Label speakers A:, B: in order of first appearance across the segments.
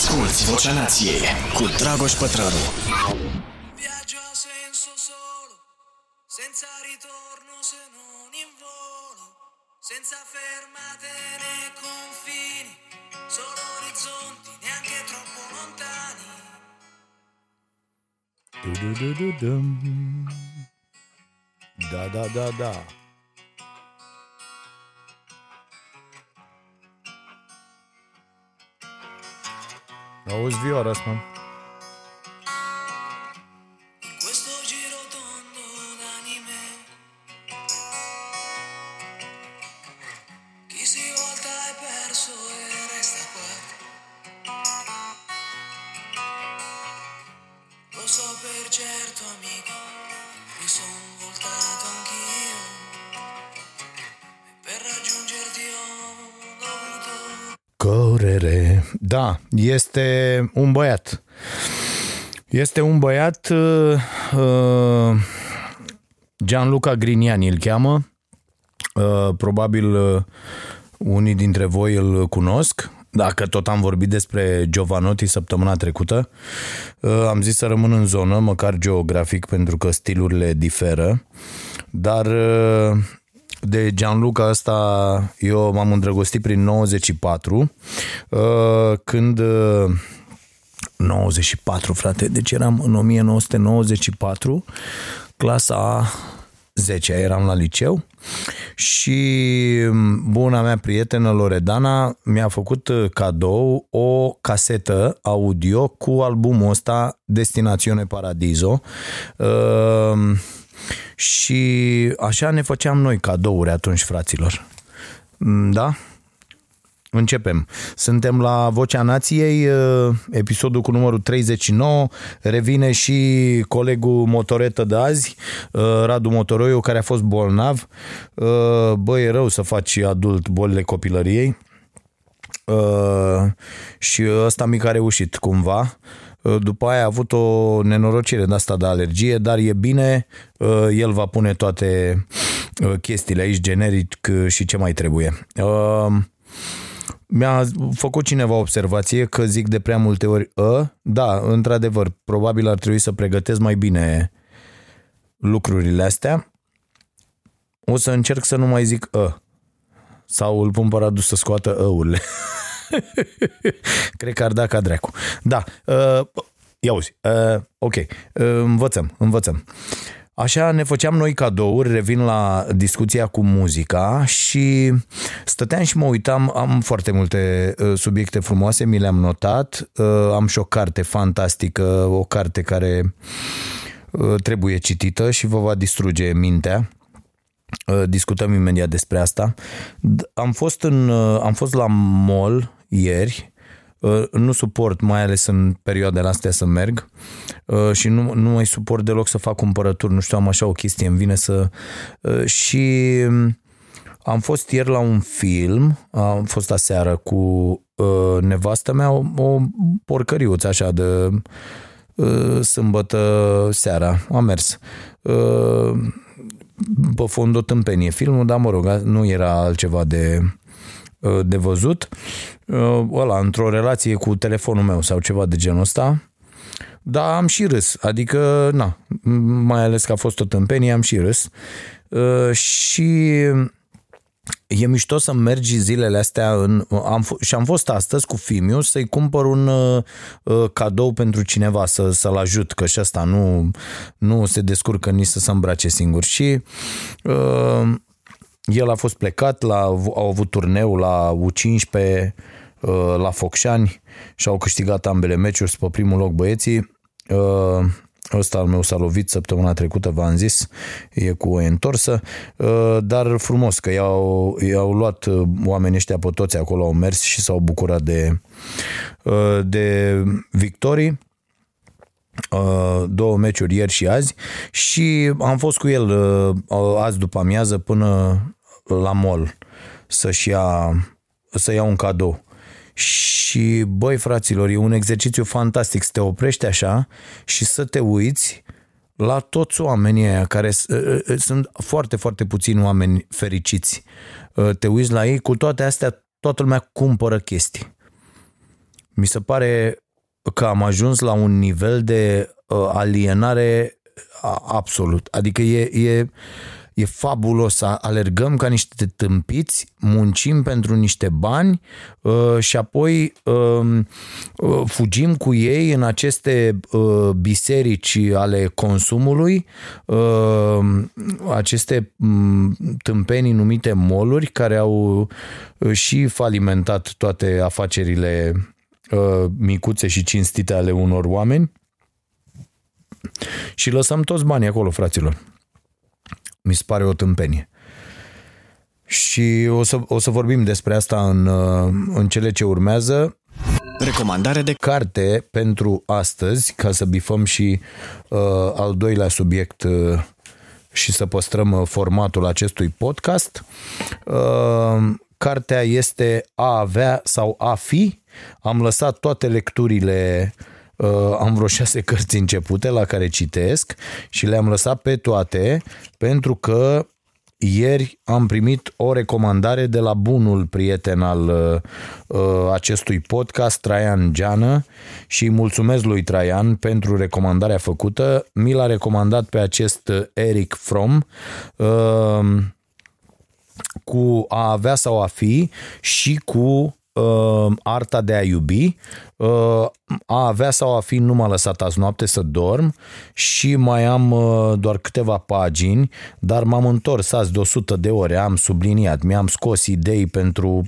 A: Asculți Vocea Nației cu Dragoș Pătrălu.
B: Viaggio a senso solo, senza ritorno se non in volo, senza fermate né confini, solo orizzonti neanche troppo lontani.
C: Du-du-du-du-dum. Da, da, da, da. Auzi vioara asta, este un băiat. Este un băiat, uh, uh, Gianluca Griniani îl cheamă. Uh, probabil uh, unii dintre voi îl cunosc. Dacă tot am vorbit despre Giovanotti săptămâna trecută, uh, am zis să rămân în zonă, măcar geografic, pentru că stilurile diferă. Dar uh, de Gianluca ăsta eu m-am îndrăgostit prin 94, uh, când uh, 94, frate, deci eram în 1994, clasa a 10 eram la liceu și buna mea prietenă Loredana mi-a făcut uh, cadou o casetă audio cu albumul ăsta Destinațione Paradiso. Uh, și așa ne făceam noi cadouri atunci, fraților. Mm, Da? Începem. Suntem la Vocea Nației, uh, episodul cu numărul 39. Revine și colegul motoretă de azi, uh, Radu Motoroiu, care a fost bolnav. Uh, Bă, e rău să faci adult bolile copilăriei. Uh, și ăsta mic a reușit cumva. Uh, După aia a avut o nenorocire de asta de alergie, dar e bine, uh, el va pune toate uh, chestiile aici generic uh, și ce mai trebuie. Uh, mi-a făcut cineva observație că zic de prea multe ori ă, da, într-adevăr, probabil ar trebui să pregătesc mai bine lucrurile astea. O să încerc să nu mai zic ă. Sau îl pun pe Radu să scoată ăurile. Cred că ar da ca dracu. Da, uh, ia uzi, uh, ok, uh, învățăm, învățăm. Așa ne făceam noi cadouri, revin la discuția cu muzica și stăteam și mă uitam, am foarte multe uh, subiecte frumoase, mi le-am notat, uh, am și o carte fantastică, o carte care uh, trebuie citită și vă va distruge mintea. Uh, discutăm imediat despre asta. D- Am fost, în, uh, am fost la mall ieri, uh, nu suport, mai ales în perioadele astea să merg. Uh, și nu, nu mai suport deloc să fac cumpărături, nu știu, am așa o chestie, îmi vine să... uh, Și am fost ieri la un film, am fost aseară cu uh, nevastă mea, o, o porcăriuță așa de uh, sâmbătă seara, am mers. Uh, pe fond o tâmpenie filmul, dar mă rog, nu era altceva de, de văzut. Ăla, într-o relație cu telefonul meu sau ceva de genul ăsta, dar am și râs, adică, na, mai ales că a fost o tâmpenie, am și râs. Uh, Și e mișto să mergi zilele astea în, am, f- și am fost astăzi cu Fimiu să-i cumpăr un uh, uh, cadou pentru cineva să, să-l ajut, că și asta nu, nu se descurcă nici să se îmbrace singur și uh, el a fost plecat, la, au avut turneu la U15 uh, la Focșani și au câștigat ambele meciuri, sunt pe primul loc băieții. Uh, Ăsta al meu s-a lovit săptămâna trecută, v-am zis, e cu o întorsă, uh, dar frumos că i-au, i-au luat uh, oamenii ăștia pe toți acolo, au mers și s-au bucurat de, uh, de victorii. Uh, două meciuri ieri și azi. Și am fost cu el uh, azi după amiază până la mall să-și ia, să ia un cadou. Și băi fraților, e un exercițiu fantastic să te oprești așa și să te uiți la toți oamenii aia care s- uh, uh, sunt foarte, foarte puțini oameni fericiți. Uh, Te uiți la ei, cu toate astea toată lumea cumpără chestii. mi se pare că am ajuns la un nivel de uh, alienare a- absolut. Adică e, e, e fabulos, A- alergăm ca niște tâmpiți, muncim pentru niște bani uh, și apoi uh, uh, fugim cu ei în aceste uh, biserici ale consumului, uh, aceste um, tâmpenii numite moluri care au uh, și falimentat toate afacerile uh, micuțe și cinstite ale unor oameni și lăsăm toți banii acolo, fraților. Mi se pare o tâmpenie. Și o să, o să vorbim despre asta în, uh, în cele ce urmează.
A: Recomandare de
C: Carte pentru astăzi, ca să bifăm și uh, al doilea subiect uh, și să păstrăm uh, formatul acestui podcast. Uh, cartea este A avea sau A fi. Am lăsat toate lecturile Uh, am vreo șase cărți începute la care citesc și le-am lăsat pe toate pentru că ieri am primit o recomandare de la bunul prieten al uh, uh, acestui podcast, Traian Geană, și îi mulțumesc lui Traian pentru recomandarea făcută. Mi l-a recomandat pe acest Eric Fromm uh, cu a avea sau a fi și cu uh, arta de a iubi, uh, a avea sau a fi nu m-a lăsat azi noapte să dorm și mai am uh, doar câteva pagini, dar m-am întors azi de 100 de ore, am subliniat, mi-am scos idei pentru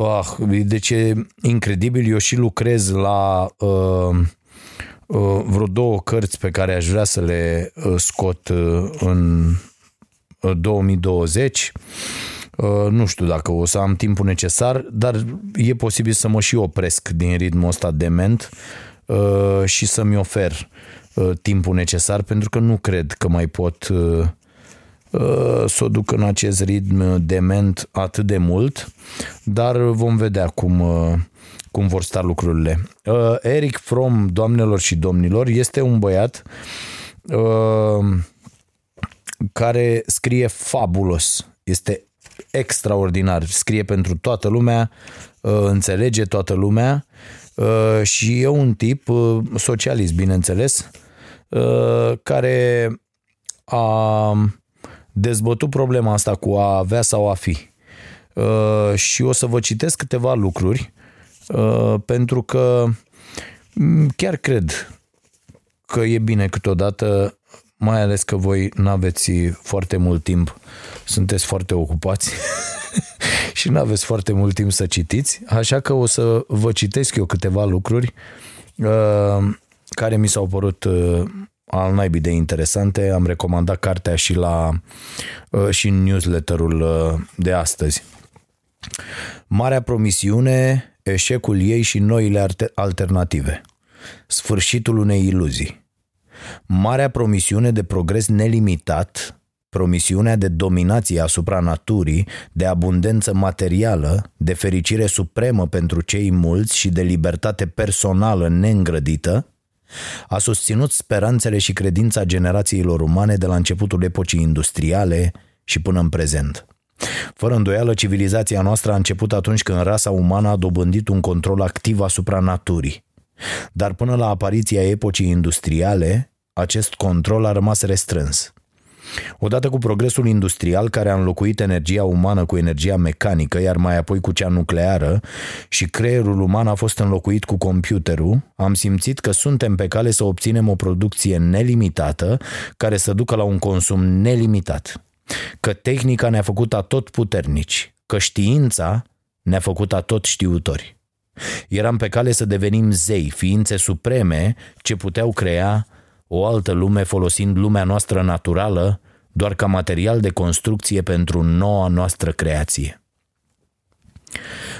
C: Ah, deci e incredibil, eu și lucrez la uh, uh, vreo două cărți pe care aș vrea să le uh, scot uh, în uh, 2020. Uh, nu știu dacă o să am timpul necesar, dar e posibil să mă și opresc din ritmul ăsta dement uh, și să-mi ofer uh, timpul necesar, pentru că nu cred că mai pot uh, uh, să o duc în acest ritm dement atât de mult, dar vom vedea cum, uh, cum vor sta lucrurile. Uh, Eric Fromm, doamnelor și domnilor, este un băiat uh, care scrie fabulos. Este extraordinar. Scrie pentru toată lumea, uh, înțelege toată lumea uh, și e un tip uh, socialist, bineînțeles, care a dezbătut problema asta cu a avea sau a fi. Și o să vă citesc câteva lucruri pentru că chiar cred că e bine câteodată mai ales că voi nu aveți foarte mult timp, sunteți foarte ocupați și nu aveți foarte mult timp să citiți, așa că o să vă citesc eu câteva lucruri uh, care mi s-au părut uh, al naibii de interesante. Am recomandat cartea și la uh, și în newsletterul uh, de astăzi. Marea promisiune, eșecul ei și noile alternative. Sfârșitul unei iluzii. Marea promisiune de progres nelimitat, promisiunea de dominație asupra naturii, de abundență materială, de fericire supremă pentru cei mulți și de libertate personală neîngrădită, a susținut speranțele și credința generațiilor umane de la începutul epocii industriale și până în prezent. Fără îndoială, civilizația noastră a început atunci când rasa umană a dobândit un control activ asupra naturii. Dar până la apariția epocii industriale, acest control a rămas restrâns. Odată cu progresul industrial care a înlocuit energia umană cu energia mecanică, iar mai apoi cu cea nucleară, și creierul uman a fost înlocuit cu computerul, am simțit că suntem pe cale să obținem o producție nelimitată care să ducă la un consum nelimitat. Că tehnica ne-a făcut atot puternici, că știința ne-a făcut atot știutori. Eram pe cale să devenim zei, ființe supreme ce puteau crea o altă lume folosind lumea noastră naturală doar ca material de construcție pentru noua noastră creație.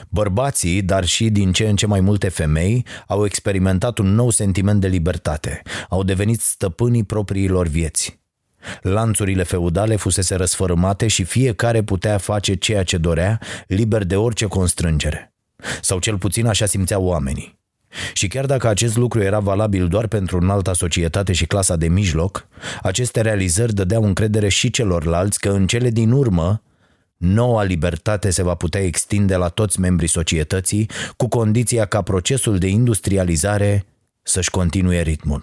C: Bărbații, dar și din ce în ce mai multe femei, au experimentat un nou sentiment de libertate, au devenit stăpânii propriilor vieți. Lanțurile feudale fusese răsfărâmate și fiecare putea face ceea ce dorea, liber de orice constrângere. Sau cel puțin așa simțeau oamenii. Și chiar dacă acest lucru era valabil doar pentru înalta societate și clasa de mijloc, aceste realizări dădeau încredere și celorlalți că în cele din urmă noua libertate se va putea extinde la toți membrii societății, cu condiția ca procesul de industrializare să-și continue ritmul.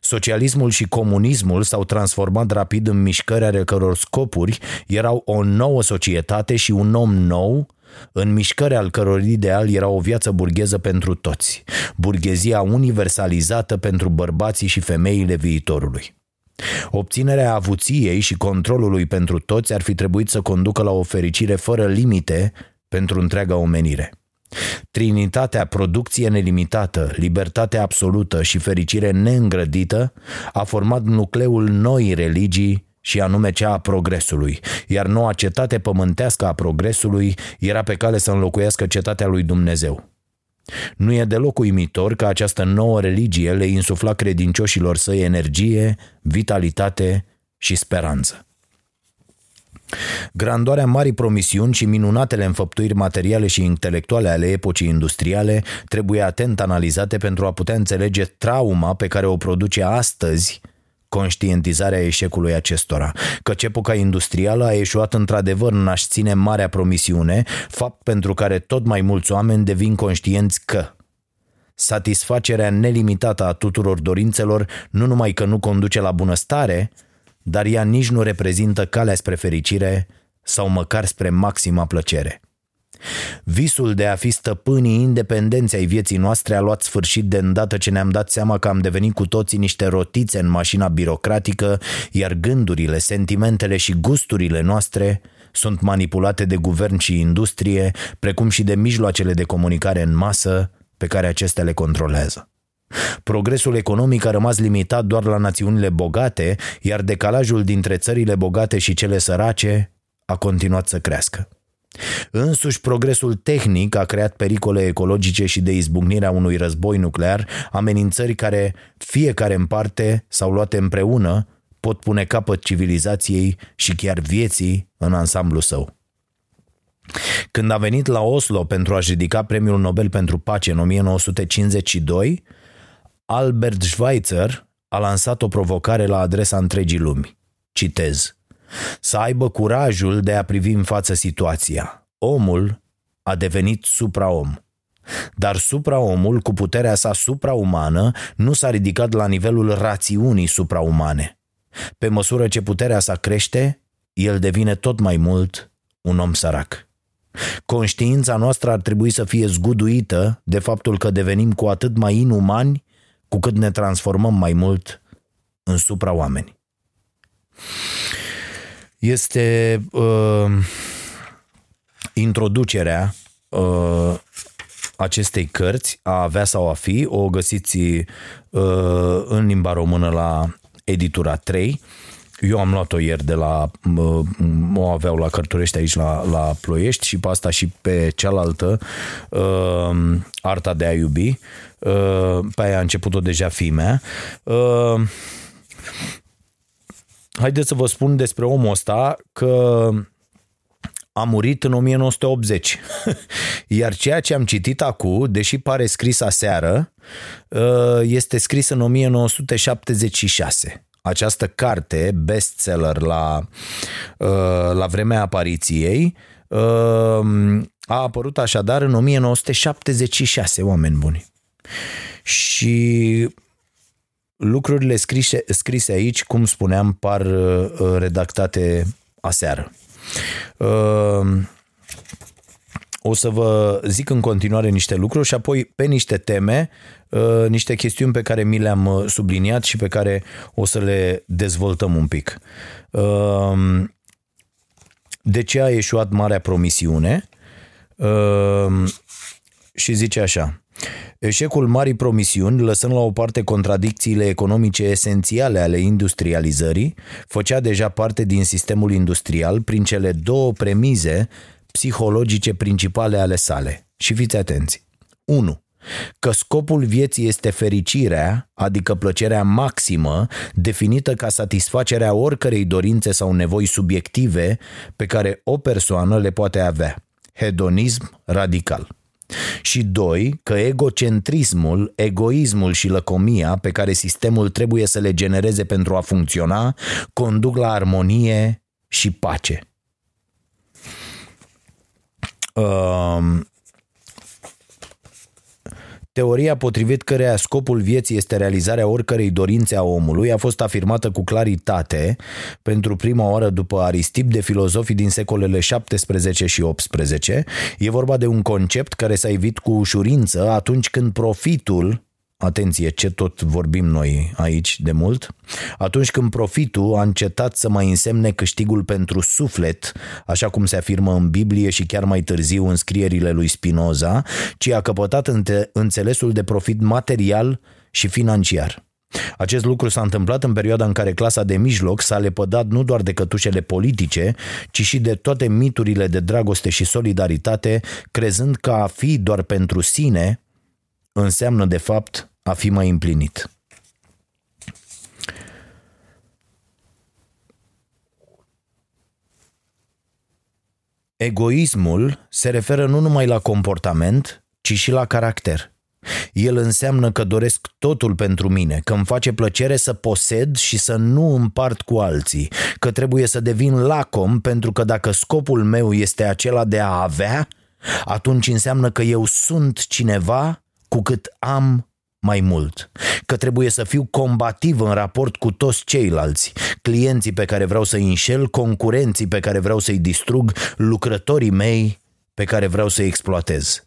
C: Socialismul și comunismul s-au transformat rapid în mișcări ale căror scopuri erau o nouă societate și un om nou, în mișcări al căror ideal era o viață burgheză pentru toți, burghezia universalizată pentru bărbații și femeile viitorului. Obținerea avuției și controlului pentru toți ar fi trebuit să conducă la o fericire fără limite pentru întreaga omenire. Trinitatea producție nelimitată, libertate absolută și fericire neîngrădită a format nucleul noii religii și anume cea a progresului, iar noua cetate pământească a progresului era pe cale să înlocuiască cetatea lui Dumnezeu. Nu e deloc uimitor că această nouă religie le insufla credincioșilor săi energie, vitalitate și speranță. Grandoarea marii promisiuni și minunatele înfăptuiri materiale și intelectuale ale epocii industriale trebuie atent analizate pentru a putea înțelege trauma pe care o produce astăzi conștientizarea eșecului acestora, căci epoca industrială a eșuat într-adevăr în a-și ține marea promisiune, fapt pentru care tot mai mulți oameni devin conștienți că satisfacerea nelimitată a tuturor dorințelor nu numai că nu conduce la bunăstare, dar ea nici nu reprezintă calea spre fericire sau măcar spre maxima plăcere. Visul de a fi stăpânii independenței ai vieții noastre a luat sfârșit de îndată ce ne-am dat seama că am devenit cu toții niște rotițe în mașina birocratică, iar gândurile, sentimentele și gusturile noastre sunt manipulate de guvern și industrie, precum și de mijloacele de comunicare în masă pe care acestea le controlează. Progresul economic a rămas limitat doar la națiunile bogate, iar decalajul dintre țările bogate și cele sărace a continuat să crească. Însuși progresul tehnic a creat pericole ecologice și de izbucnirea unui război nuclear, amenințări care, fiecare în parte sau luate împreună, pot pune capăt civilizației și chiar vieții în ansamblu său. Când a venit la Oslo pentru a-și ridica premiul Nobel pentru pace în 1952, Albert Schweitzer a lansat o provocare la adresa întregii lumi. Citez. Să aibă curajul de a privi în față situația. Omul a devenit supraom. Dar supraomul, cu puterea sa supraumană, nu s-a ridicat la nivelul rațiunii supraumane. Pe măsură ce puterea sa crește, el devine tot mai mult un om sărac. Conștiința noastră ar trebui să fie zguduită de faptul că devenim cu atât mai inumani cu cât ne transformăm mai mult în supra-oameni. Este uh, introducerea uh, acestei cărți, a avea sau a fi, o găsiți uh, în limba română la editura 3. Eu am luat-o ieri de la, uh, o aveau la Cărturești aici la, la Ploiești și pe asta și pe cealaltă, uh, Arta de a iubi, uh, pe aia a început-o deja fimea. Uh, haideți să vă spun despre omul ăsta că a murit în 1980. Iar ceea ce am citit acum, deși pare scris aseară, uh, este scris în 1976. Această carte, bestseller la, uh, la vremea apariției, uh, a apărut așadar în 1976, oameni buni. Și lucrurile scrise, scrise aici, cum spuneam, par redactate aseară. Ehm, o să vă zic în continuare niște lucruri și apoi pe niște teme, eh, niște chestiuni pe care mi le-am eh, subliniat și pe care o să le dezvoltăm un pic. Ehm, de ce a ieșuat Marea Promisiune? Ehm, și zice așa. Eșecul marii promisiuni, lăsând la o parte contradicțiile economice esențiale ale industrializării, făcea deja parte din sistemul industrial prin cele două premize psihologice principale ale sale. Și fiți atenți. 1 că scopul vieții este fericirea, adică plăcerea maximă, definită ca satisfacerea oricărei dorințe sau nevoi subiective pe care o persoană le poate avea. Hedonism radical. Și doi, că egocentrismul, egoismul și lăcomia pe care sistemul trebuie să le genereze pentru a funcționa conduc la armonie și pace. Um Teoria potrivit căreia scopul vieții este realizarea oricărei dorințe a omului a fost afirmată cu claritate pentru prima oară după Aristip de filozofii din secolele 17 și 18. E vorba de un concept care s-a evit cu ușurință atunci când profitul atenție, ce tot vorbim noi aici de mult, atunci când profitul a încetat să mai însemne câștigul pentru suflet, așa cum se afirmă în Biblie și chiar mai târziu în scrierile lui Spinoza, ci a căpătat înțelesul de profit material și financiar. Acest lucru s-a întâmplat în perioada în care clasa de mijloc s-a lepădat nu doar de cătușele politice, ci și de toate miturile de dragoste și solidaritate, crezând că a fi doar pentru sine înseamnă de fapt a fi mai împlinit. Egoismul se referă nu numai la comportament, ci și la caracter. El înseamnă că doresc totul pentru mine, că îmi face plăcere să posed și să nu împart cu alții, că trebuie să devin lacom pentru că dacă scopul meu este acela de a avea, atunci înseamnă că eu sunt cineva cu cât am mai mult, că trebuie să fiu combativ în raport cu toți ceilalți, clienții pe care vreau să-i înșel, concurenții pe care vreau să-i distrug, lucrătorii mei pe care vreau să-i exploatez.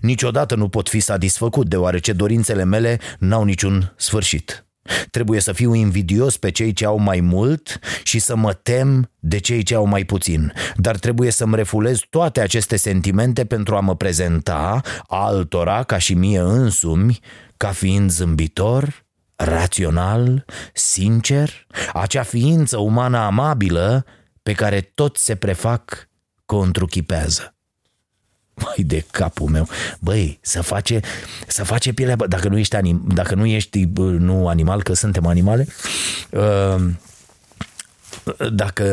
C: Niciodată nu pot fi satisfăcut, deoarece dorințele mele n-au niciun sfârșit. Trebuie să fiu invidios pe cei ce au mai mult și să mă tem de cei ce au mai puțin. Dar trebuie să-mi refulez toate aceste sentimente pentru a mă prezenta altora, ca și mie însumi, ca fiind zâmbitor, rațional, sincer, acea ființă umană amabilă pe care toți se prefac că o întruchipează. Mai de capul meu. Băi, să face, să face pielea, bă, dacă nu ești, anim, dacă nu ești nu animal, că suntem animale, uh, dacă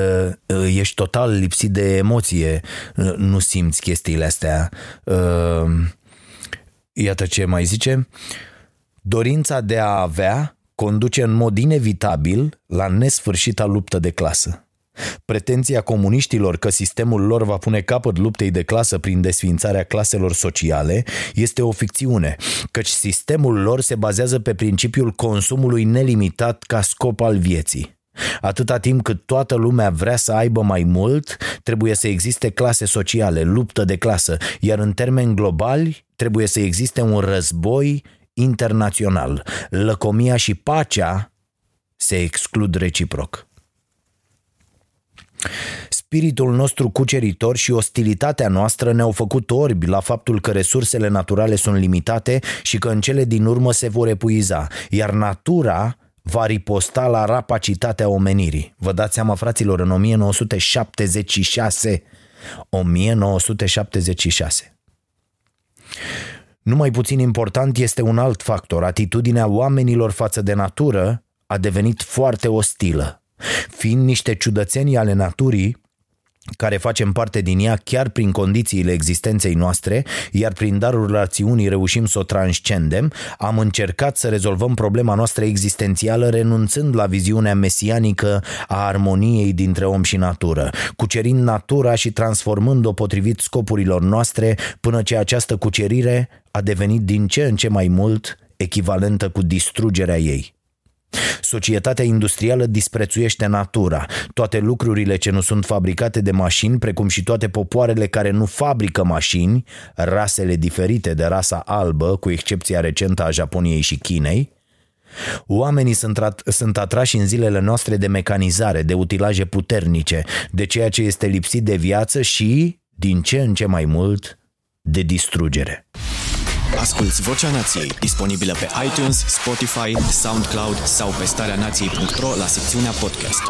C: uh, ești total lipsit de emoție, uh, nu simți chestiile astea. Iată ce mai zice. Dorința de a avea conduce în mod inevitabil la nesfârșita luptă de clasă. Pretenția comuniștilor că sistemul lor va pune capăt luptei de clasă prin desfințarea claselor sociale este o ficțiune, căci sistemul lor se bazează pe principiul consumului nelimitat ca scop al vieții. Atâta timp cât toată lumea vrea să aibă mai mult, trebuie să existe clase sociale, luptă de clasă, iar în termeni globali trebuie să existe un război internațional. Lăcomia și pacea se exclud reciproc. Spiritul nostru cuceritor și ostilitatea noastră ne-au făcut orbi la faptul că resursele naturale sunt limitate și că în cele din urmă se vor epuiza, iar natura va riposta la rapacitatea omenirii. Vă dați seama, fraților, în 1976 1976 numai puțin important este un alt factor. Atitudinea oamenilor față de natură a devenit foarte ostilă. Fiind niște ciudățenii ale naturii, care facem parte din ea chiar prin condițiile existenței noastre, iar prin darul rațiunii reușim să o transcendem, am încercat să rezolvăm problema noastră existențială renunțând la viziunea mesianică a armoniei dintre om și natură, cucerind natura și transformând-o potrivit scopurilor noastre până ce această cucerire a devenit din ce în ce mai mult echivalentă cu distrugerea ei. Societatea industrială disprețuiește natura, toate lucrurile ce nu sunt fabricate de mașini, precum și toate popoarele care nu fabrică mașini, rasele diferite de rasa albă, cu excepția recentă a Japoniei și Chinei, Oamenii sunt, sunt atrași în zilele noastre de mecanizare, de utilaje puternice, de ceea ce este lipsit de viață și, din ce în ce mai mult, de distrugere.
A: Asculți Vocea Nației, disponibilă pe iTunes, Spotify, SoundCloud sau pe starea nației.ro la secțiunea podcast.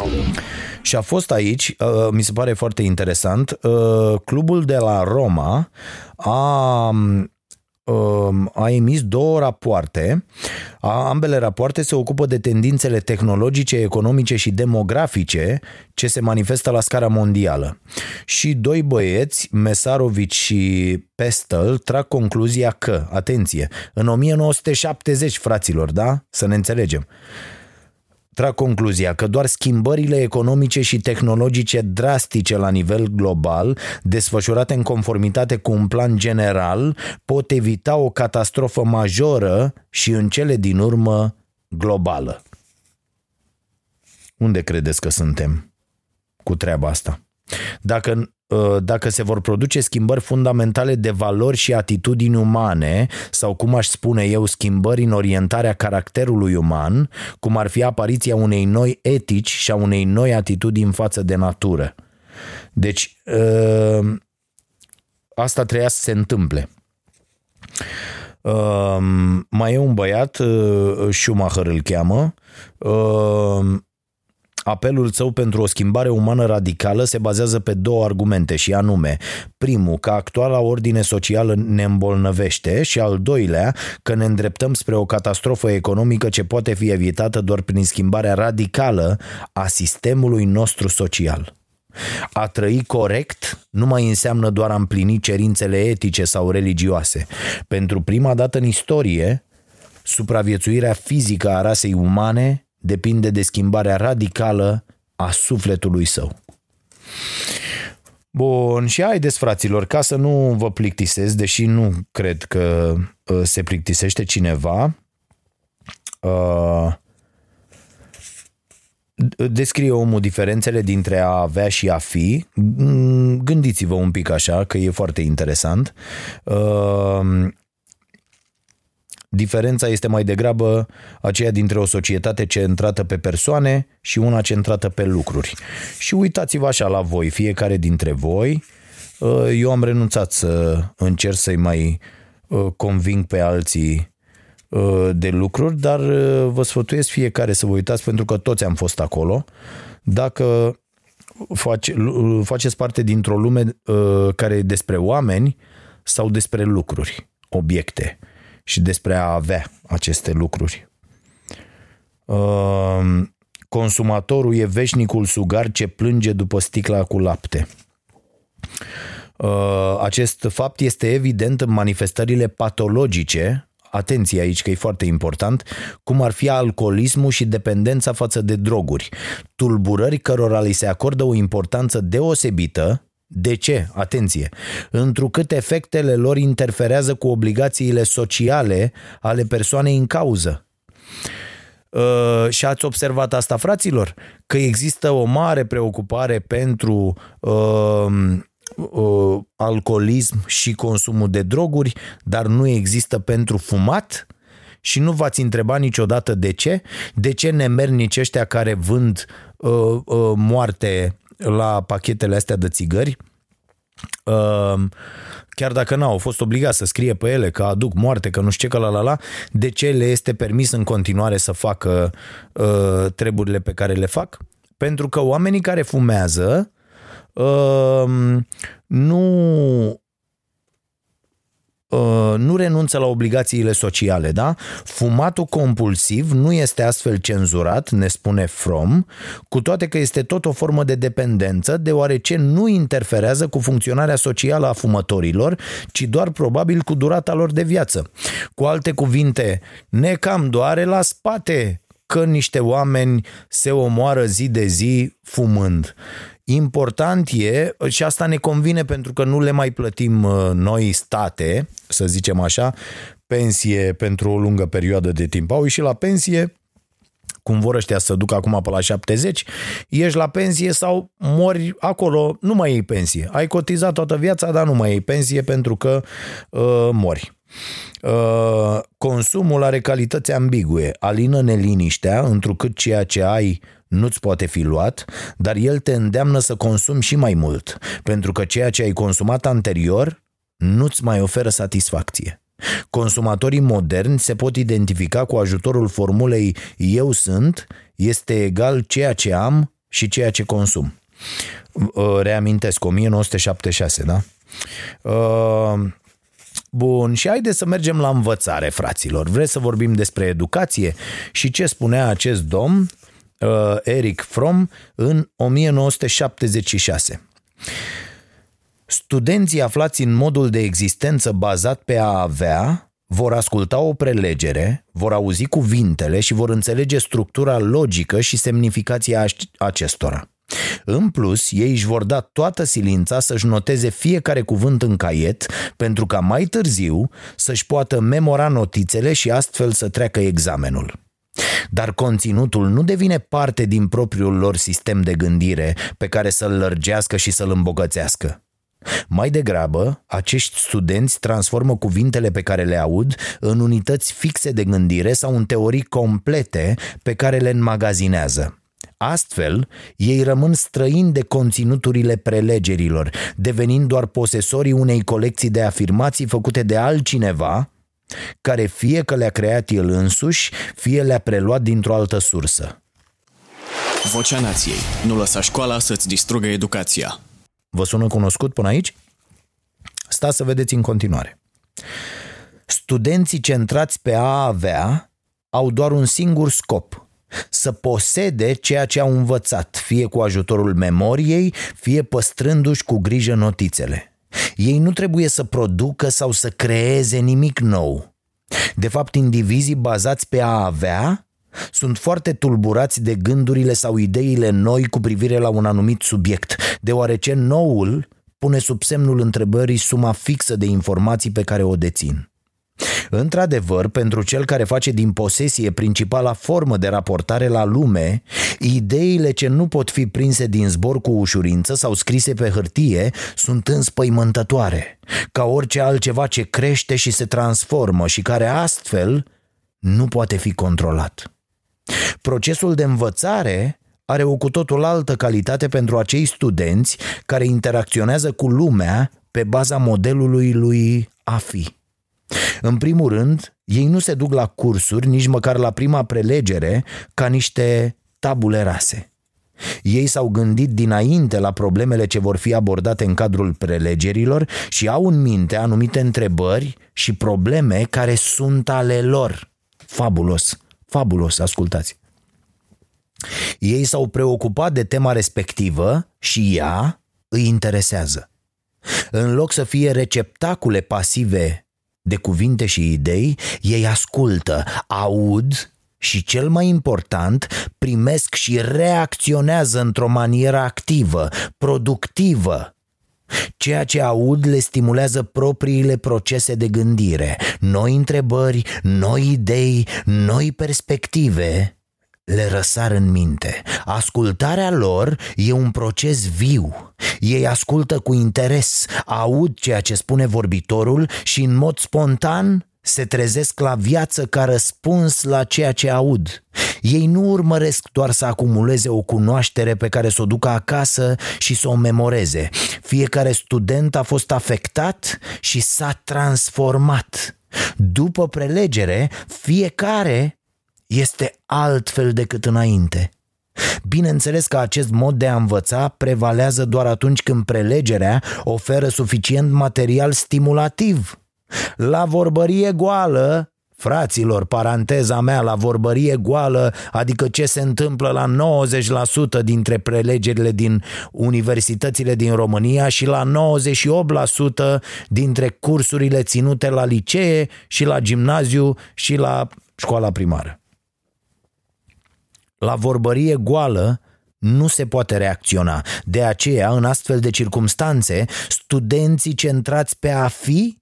C: Și a fost aici, uh, mi se pare foarte interesant, uh, clubul de la Roma a Um, a emis două rapoarte. Ambele rapoarte se ocupă de tendințele tehnologice, economice și demografice ce se manifestă la scara mondială. Și doi băieți, Mesarovici și Pestel, trag concluzia că, atenție, în 1970, fraților, da? Să ne înțelegem. Trag concluzia că doar schimbările economice și tehnologice drastice la nivel global, desfășurate în conformitate cu un plan general, pot evita o catastrofă majoră și în cele din urmă globală. Unde credeți că suntem cu treaba asta? Dacă Uh, dacă se vor produce schimbări fundamentale de valori și atitudini umane, sau cum aș spune eu, schimbări în orientarea caracterului uman, cum ar fi apariția unei noi etici și a unei noi atitudini față de natură. Deci, uh, asta treia să se întâmple. Uh, mai e un băiat, Schumacher îl cheamă, Apelul său pentru o schimbare umană radicală se bazează pe două argumente și anume, primul, că actuala ordine socială ne îmbolnăvește și al doilea, că ne îndreptăm spre o catastrofă economică ce poate fi evitată doar prin schimbarea radicală a sistemului nostru social. A trăi corect nu mai înseamnă doar a împlini cerințele etice sau religioase. Pentru prima dată în istorie, supraviețuirea fizică a rasei umane depinde de schimbarea radicală a sufletului său. Bun, și haideți, fraților, ca să nu vă plictisesc, deși nu cred că uh, se plictisește cineva, uh, descrie omul diferențele dintre a avea și a fi. Mm, gândiți-vă un pic așa, că e foarte interesant. Uh, Diferența este mai degrabă aceea dintre o societate centrată pe persoane și una centrată pe lucruri. Și uitați-vă așa la voi, fiecare dintre voi. Uh, eu am renunțat să încerc să-i mai uh, conving pe alții uh, de lucruri, dar vă sfătuiesc fiecare să vă uitați pentru că toți am fost acolo. Dacă face, faceți parte dintr-o lume care e despre oameni sau despre lucruri, obiecte și despre a avea aceste lucruri. Ehm, consumatorul e veșnicul sugar ce plânge după sticla cu lapte. Ehm, acest fapt este evident în manifestările patologice atenție aici că e foarte important, cum ar fi alcoolismul și dependența față de droguri, tulburări cărora li se acordă o importanță deosebită de ce? Atenție! Întrucât efectele lor interferează cu obligațiile sociale ale persoanei în cauză. Uh, și ați observat asta, fraților? Că există o mare preocupare pentru uh, uh, alcoolism și consumul de droguri, dar nu există pentru fumat? Și nu v-ați întrebat niciodată de ce? De ce nemernici ăștia care vând uh, uh, moarte la pachetele astea de țigări, uh, chiar dacă n-au fost obligați să scrie pe ele că aduc moarte, că nu știu ce, că la la la, de ce le este permis în continuare să facă uh, treburile pe care le fac? Pentru că oamenii care fumează uh, nu Uh, nu renunță la obligațiile sociale, da? Fumatul compulsiv nu este astfel cenzurat, ne spune From, cu toate că este tot o formă de dependență, deoarece nu interferează cu funcționarea socială a fumătorilor, ci doar probabil cu durata lor de viață. Cu alte cuvinte, ne cam doare la spate că niște oameni se omoară zi de zi fumând. Important e, și asta ne convine pentru că nu le mai plătim uh, noi state, să zicem așa, pensie pentru o lungă perioadă de timp. Au ieșit la pensie, cum vor ăștia să ducă acum pe la 70, ieși la pensie sau mori acolo, nu mai iei pensie. Ai cotizat toată viața, dar nu mai iei pensie pentru că uh, mori. Uh, consumul are calități ambigue, alină neliniștea, întrucât ceea ce ai nu-ți poate fi luat, dar el te îndeamnă să consumi și mai mult, pentru că ceea ce ai consumat anterior nu-ți mai oferă satisfacție. Consumatorii moderni se pot identifica cu ajutorul formulei eu sunt este egal ceea ce am și ceea ce consum. Uh, reamintesc, 1976, da? Uh, bun, și haideți să mergem la învățare, fraților. Vreți să vorbim despre educație? Și ce spunea acest domn? Uh, Eric Fromm în 1976. Studenții aflați în modul de existență bazat pe a avea vor asculta o prelegere, vor auzi cuvintele și vor înțelege structura logică și semnificația acestora. În plus, ei își vor da toată silința să-și noteze fiecare cuvânt în caiet, pentru ca mai târziu să-și poată memora notițele și astfel să treacă examenul. Dar conținutul nu devine parte din propriul lor sistem de gândire pe care să-l lărgească și să-l îmbogățească. Mai degrabă, acești studenți transformă cuvintele pe care le aud în unități fixe de gândire sau în teorii complete pe care le înmagazinează. Astfel, ei rămân străini de conținuturile prelegerilor, devenind doar posesorii unei colecții de afirmații făcute de altcineva, care fie că le-a creat el însuși, fie le-a preluat dintr-o altă sursă.
A: Vocea Nației. Nu lăsa școala să-ți distrugă educația.
C: Vă sună cunoscut până aici? Stați să vedeți în continuare. Studenții centrați pe a avea au doar un singur scop, să posede ceea ce au învățat, fie cu ajutorul memoriei, fie păstrându-și cu grijă notițele. Ei nu trebuie să producă sau să creeze nimic nou. De fapt, indivizii bazați pe a avea sunt foarte tulburați de gândurile sau ideile noi cu privire la un anumit subiect, deoarece noul pune sub semnul întrebării suma fixă de informații pe care o dețin. Într-adevăr, pentru cel care face din posesie principala formă de raportare la lume, ideile ce nu pot fi prinse din zbor cu ușurință sau scrise pe hârtie sunt înspăimântătoare, ca orice altceva ce crește și se transformă și care astfel nu poate fi controlat. Procesul de învățare are o cu totul altă calitate pentru acei studenți care interacționează cu lumea pe baza modelului lui a fi. În primul rând, ei nu se duc la cursuri, nici măcar la prima prelegere, ca niște tabule rase. Ei s-au gândit dinainte la problemele ce vor fi abordate în cadrul prelegerilor și au în minte anumite întrebări și probleme care sunt ale lor. Fabulos, fabulos, ascultați. Ei s-au preocupat de tema respectivă și ea îi interesează. În loc să fie receptacule pasive de cuvinte și idei, ei ascultă, aud și, cel mai important, primesc și reacționează într-o manieră activă, productivă. Ceea ce aud le stimulează propriile procese de gândire, noi întrebări, noi idei, noi perspective le răsar în minte. Ascultarea lor e un proces viu. Ei ascultă cu interes, aud ceea ce spune vorbitorul și în mod spontan se trezesc la viață ca răspuns la ceea ce aud. Ei nu urmăresc doar să acumuleze o cunoaștere pe care să o ducă acasă și să o memoreze. Fiecare student a fost afectat și s-a transformat. După prelegere, fiecare este altfel decât înainte. Bineînțeles că acest mod de a învăța prevalează doar atunci când prelegerea oferă suficient material stimulativ. La vorbărie goală, Fraților, paranteza mea la vorbărie goală, adică ce se întâmplă la 90% dintre prelegerile din universitățile din România și la 98% dintre cursurile ținute la licee și la gimnaziu și la școala primară. La vorbărie goală nu se poate reacționa. De aceea, în astfel de circumstanțe, studenții centrați pe a fi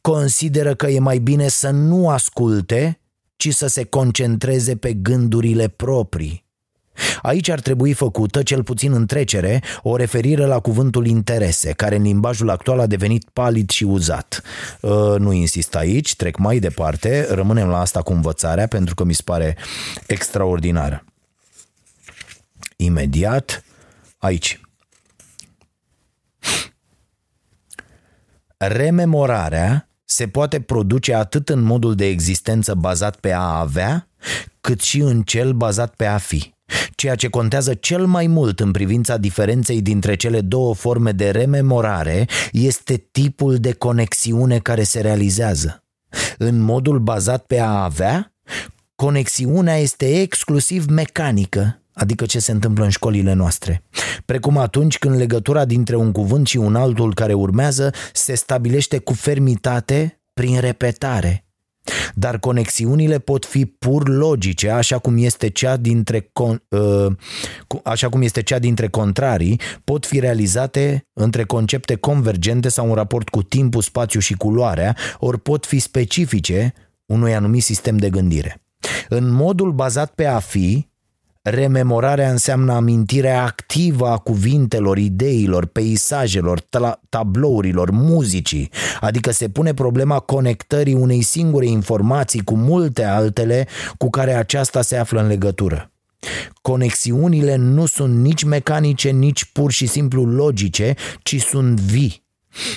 C: consideră că e mai bine să nu asculte, ci să se concentreze pe gândurile proprii. Aici ar trebui făcută, cel puțin în trecere, o referire la cuvântul interese, care în limbajul actual a devenit palid și uzat. Uh, nu insist aici, trec mai departe, rămânem la asta cu învățarea pentru că mi se pare extraordinară. Imediat, aici. Rememorarea se poate produce atât în modul de existență bazat pe a avea, cât și în cel bazat pe a fi. Ceea ce contează cel mai mult în privința diferenței dintre cele două forme de rememorare este tipul de conexiune care se realizează. În modul bazat pe a avea, conexiunea este exclusiv mecanică, adică ce se întâmplă în școlile noastre. Precum atunci când legătura dintre un cuvânt și un altul care urmează se stabilește cu fermitate prin repetare. Dar conexiunile pot fi pur logice, așa cum este cea dintre, con, uh, așa cum este cea dintre contrarii, pot fi realizate între concepte convergente sau în raport cu timpul, spațiu și culoarea, ori pot fi specifice unui anumit sistem de gândire. În modul bazat pe a fi, Rememorarea înseamnă amintirea activă a cuvintelor, ideilor, peisajelor, tablourilor, muzicii, adică se pune problema conectării unei singure informații cu multe altele cu care aceasta se află în legătură. Conexiunile nu sunt nici mecanice, nici pur și simplu logice, ci sunt vii.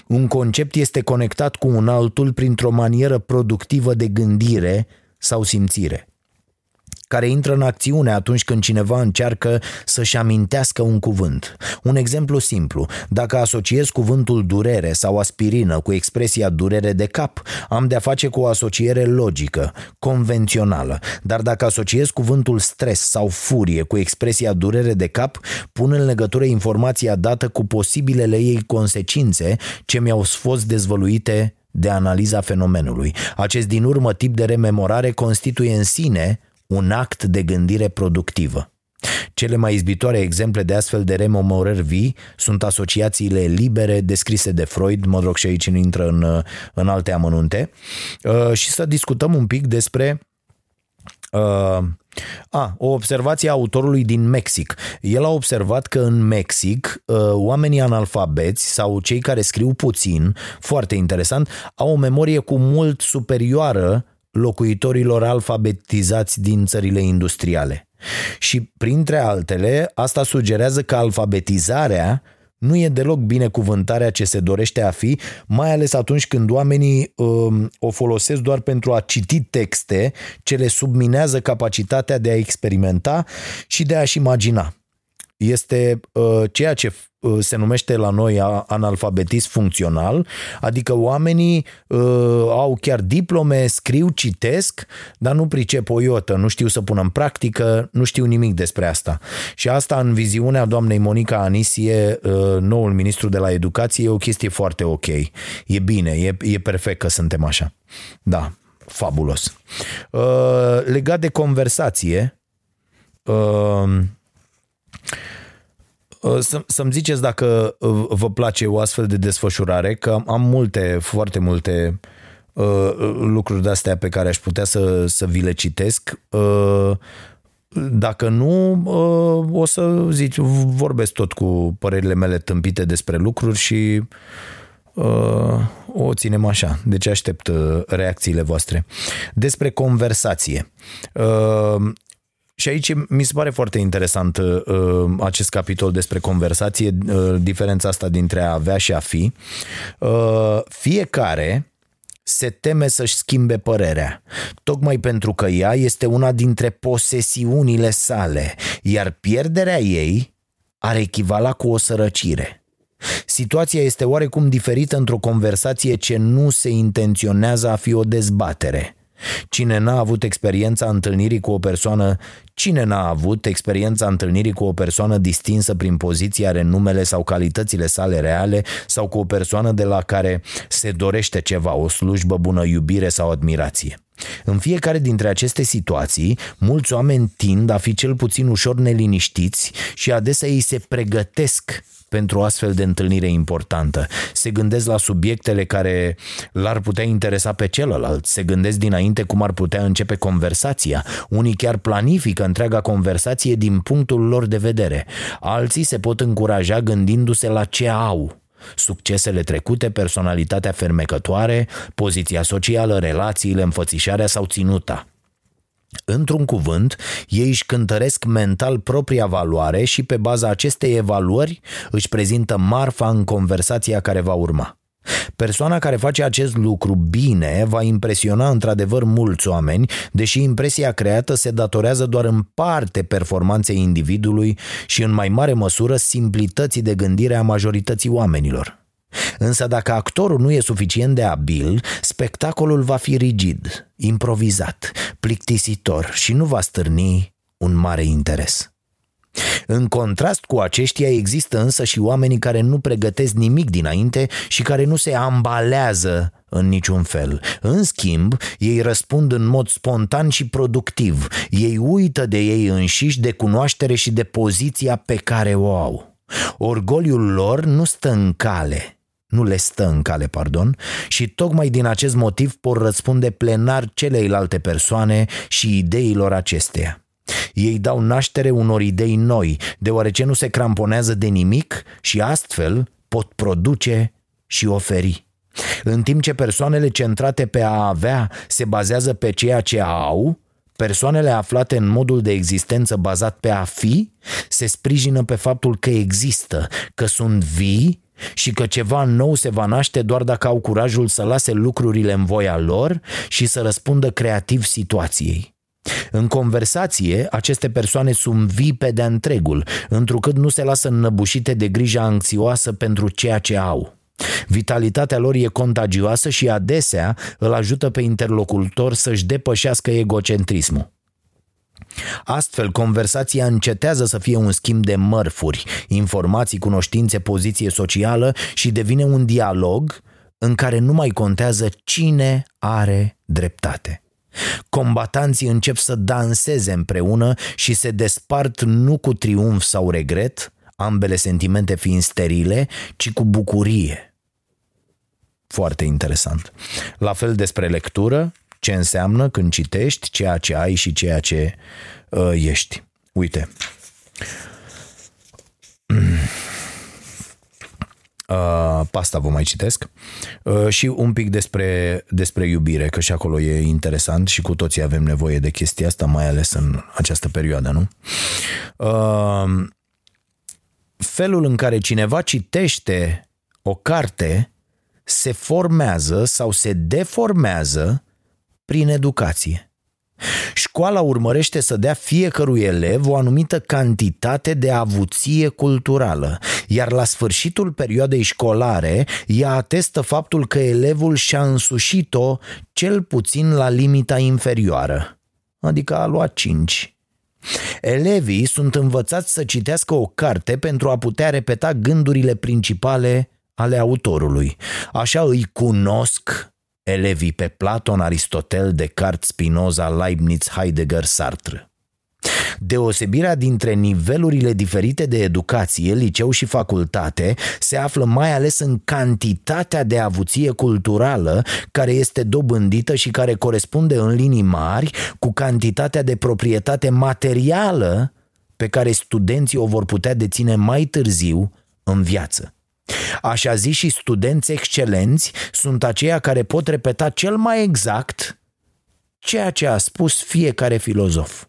C: Un concept este conectat cu un altul printr-o manieră productivă de gândire sau simțire care intră în acțiune atunci când cineva încearcă să-și amintească un cuvânt. Un exemplu simplu, dacă asociez cuvântul durere sau aspirină cu expresia durere de cap, am de-a face cu o asociere logică, convențională, dar dacă asociez cuvântul stres sau furie cu expresia durere de cap, pun în legătură informația dată cu posibilele ei consecințe ce mi-au fost dezvăluite de analiza fenomenului. Acest din urmă tip de rememorare constituie în sine un act de gândire productivă. Cele mai izbitoare exemple de astfel de rememorări vii sunt asociațiile libere descrise de Freud, mă rog și aici intră în, în alte amănunte, uh, și să discutăm un pic despre Uh, a, o observație a autorului din Mexic. El a observat că în Mexic uh, oamenii analfabeți sau cei care scriu puțin, foarte interesant, au o memorie cu mult superioară locuitorilor alfabetizați din țările industriale. Și printre altele, asta sugerează că alfabetizarea nu e deloc binecuvântarea ce se dorește a fi, mai ales atunci când oamenii uh, o folosesc doar pentru a citi texte ce le subminează capacitatea de a experimenta și de a-și imagina este uh, ceea ce uh, se numește la noi analfabetism funcțional, adică oamenii uh, au chiar diplome, scriu, citesc, dar nu pricep o iotă, nu știu să pună în practică, nu știu nimic despre asta. Și asta în viziunea doamnei Monica Anisie, uh, noul ministru de la educație, e o chestie foarte ok. E bine, e, e perfect că suntem așa. Da, fabulos. Uh, legat de conversație, uh, Uh, să, să-mi ziceți dacă uh, vă place o astfel de desfășurare, că am multe, foarte multe uh, lucruri de-astea pe care aș putea să, să vi le citesc. Uh, dacă nu, uh, o să zici, vorbesc tot cu părerile mele tâmpite despre lucruri și uh, o ținem așa. Deci aștept uh, reacțiile voastre. Despre conversație. Uh, și aici mi se pare foarte interesant uh, acest capitol despre conversație, uh, diferența asta dintre a avea și a fi. Uh, fiecare se teme să-și schimbe părerea, tocmai pentru că ea este una dintre posesiunile sale, iar pierderea ei ar echivala cu o sărăcire. Situația este oarecum diferită într-o conversație ce nu se intenționează a fi o dezbatere – Cine n-a avut experiența întâlnirii cu o persoană, cine n-a avut experiența întâlnirii cu o persoană distinsă prin poziția, renumele sau calitățile sale reale sau cu o persoană de la care se dorește ceva, o slujbă bună, iubire sau admirație? În fiecare dintre aceste situații, mulți oameni tind a fi cel puțin ușor neliniștiți și adesea ei se pregătesc pentru o astfel de întâlnire importantă. Se gândesc la subiectele care l-ar putea interesa pe celălalt, se gândesc dinainte cum ar putea începe conversația. Unii chiar planifică întreaga conversație din punctul lor de vedere. Alții se pot încuraja gândindu-se la ce au, Succesele trecute, personalitatea fermecătoare, poziția socială, relațiile, înfățișarea sau ținuta. Într-un cuvânt, ei își cântăresc mental propria valoare și pe baza acestei evaluări își prezintă marfa în conversația care va urma. Persoana care face acest lucru bine va impresiona într-adevăr mulți oameni, deși impresia creată se datorează doar în parte performanței individului și în mai mare măsură simplității de gândire a majorității oamenilor. Însă dacă actorul nu e suficient de abil, spectacolul va fi rigid, improvizat, plictisitor și nu va stârni un mare interes. În contrast cu aceștia există însă și oamenii care nu pregătesc nimic dinainte și care nu se ambalează în niciun fel. În schimb, ei răspund în mod spontan și productiv. Ei uită de ei înșiși, de cunoaștere și de poziția pe care o au. Orgoliul lor nu stă în cale, nu le stă în cale, pardon, și tocmai din acest motiv pot răspunde plenar celeilalte persoane și ideilor acesteia. Ei dau naștere unor idei noi, deoarece nu se cramponează de nimic și astfel pot produce și oferi. În timp ce persoanele centrate pe a avea se bazează pe ceea ce au, persoanele aflate în modul de existență bazat pe a fi se sprijină pe faptul că există, că sunt vii și că ceva nou se va naște doar dacă au curajul să lase lucrurile în voia lor și să răspundă creativ situației. În conversație, aceste persoane sunt vii pe de întregul, întrucât nu se lasă înnăbușite de grija anxioasă pentru ceea ce au. Vitalitatea lor e contagioasă și adesea îl ajută pe interlocutor să-și depășească egocentrismul. Astfel, conversația încetează să fie un schimb de mărfuri, informații, cunoștințe, poziție socială și devine un dialog în care nu mai contează cine are dreptate. Combatanții încep să danseze împreună și se despart nu cu triumf sau regret, ambele sentimente fiind sterile, ci cu bucurie. Foarte interesant. La fel despre lectură, ce înseamnă când citești ceea ce ai și ceea ce uh, ești. Uite. Uh, pasta vă mai citesc uh, și un pic despre, despre iubire, că și acolo e interesant și cu toții avem nevoie de chestia asta, mai ales în această perioadă, nu? Uh, felul în care cineva citește o carte se formează sau se deformează prin educație. Școala urmărește să dea fiecărui elev o anumită cantitate de avuție culturală, iar la sfârșitul perioadei școlare ea atestă faptul că elevul și-a însușit-o cel puțin la limita inferioară, adică a luat 5. Elevii sunt învățați să citească o carte pentru a putea repeta gândurile principale ale autorului. Așa îi cunosc elevii pe Platon, Aristotel, Descartes, Spinoza, Leibniz, Heidegger, Sartre. Deosebirea dintre nivelurile diferite de educație, liceu și facultate, se află mai ales în cantitatea de avuție culturală care este dobândită și care corespunde în linii mari cu cantitatea de proprietate materială pe care studenții o vor putea deține mai târziu în viață. Așa zi și studenți excelenți sunt aceia care pot repeta cel mai exact ceea ce a spus fiecare filozof.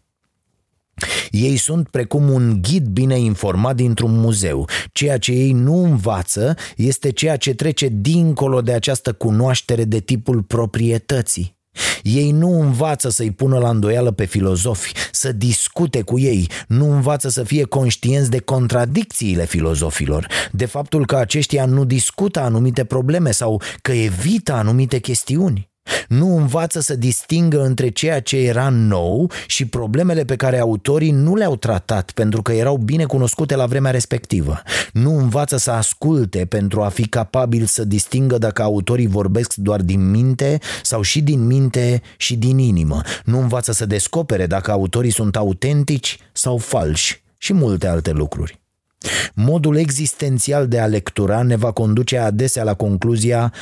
C: Ei sunt precum un ghid bine informat dintr-un muzeu. Ceea ce ei nu învață este ceea ce trece dincolo de această cunoaștere de tipul proprietății. Ei nu învață să-i pună la îndoială pe filozofi, să discute cu ei, nu învață să fie conștienți de contradicțiile filozofilor, de faptul că aceștia nu discută anumite probleme sau că evită anumite chestiuni. Nu învață să distingă între ceea ce era nou și problemele pe care autorii nu le-au tratat pentru că erau bine cunoscute la vremea respectivă. Nu învață să asculte pentru a fi capabil să distingă dacă autorii vorbesc doar din minte sau și din minte și din inimă. Nu învață să descopere dacă autorii sunt autentici sau falși și multe alte lucruri. Modul existențial de a lectura ne va conduce adesea la concluzia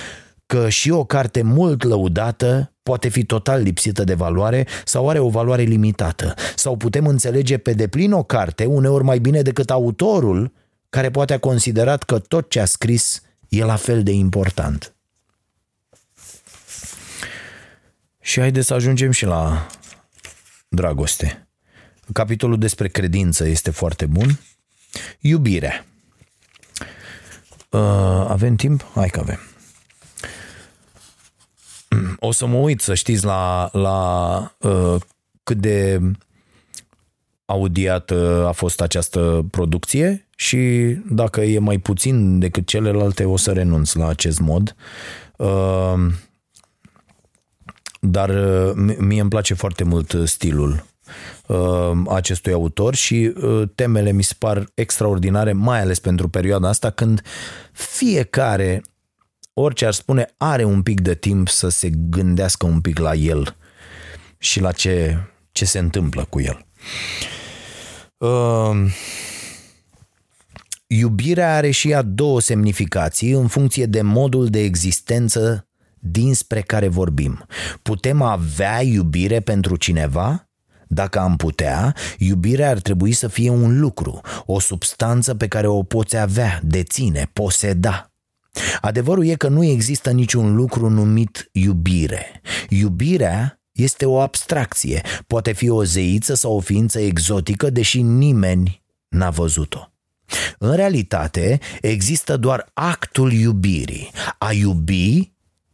C: că și o carte mult lăudată poate fi total lipsită de valoare sau are o valoare limitată. Sau putem înțelege pe deplin o carte uneori mai bine decât autorul care poate a considerat că tot ce a scris e la fel de important. Și haideți să ajungem și la dragoste. Capitolul despre credință este foarte bun. Iubirea. Uh, avem timp? Hai că avem. O să mă uit, să știți, la, la uh, cât de audiată a fost această producție și dacă e mai puțin decât celelalte, o să renunț la acest mod. Uh, dar uh, mie îmi place foarte mult stilul uh, acestui autor și uh, temele mi se par extraordinare, mai ales pentru perioada asta când fiecare, orice ar spune, are un pic de timp să se gândească un pic la el și la ce, ce se întâmplă cu el. Uh, iubirea are și ea două semnificații în funcție de modul de existență dinspre care vorbim. Putem avea iubire pentru cineva? Dacă am putea, iubirea ar trebui să fie un lucru, o substanță pe care o poți avea, deține, poseda. Adevărul e că nu există niciun lucru numit iubire. Iubirea este o abstracție, poate fi o zeiță sau o ființă exotică, deși nimeni n-a văzut-o. În realitate, există doar actul iubirii. A iubi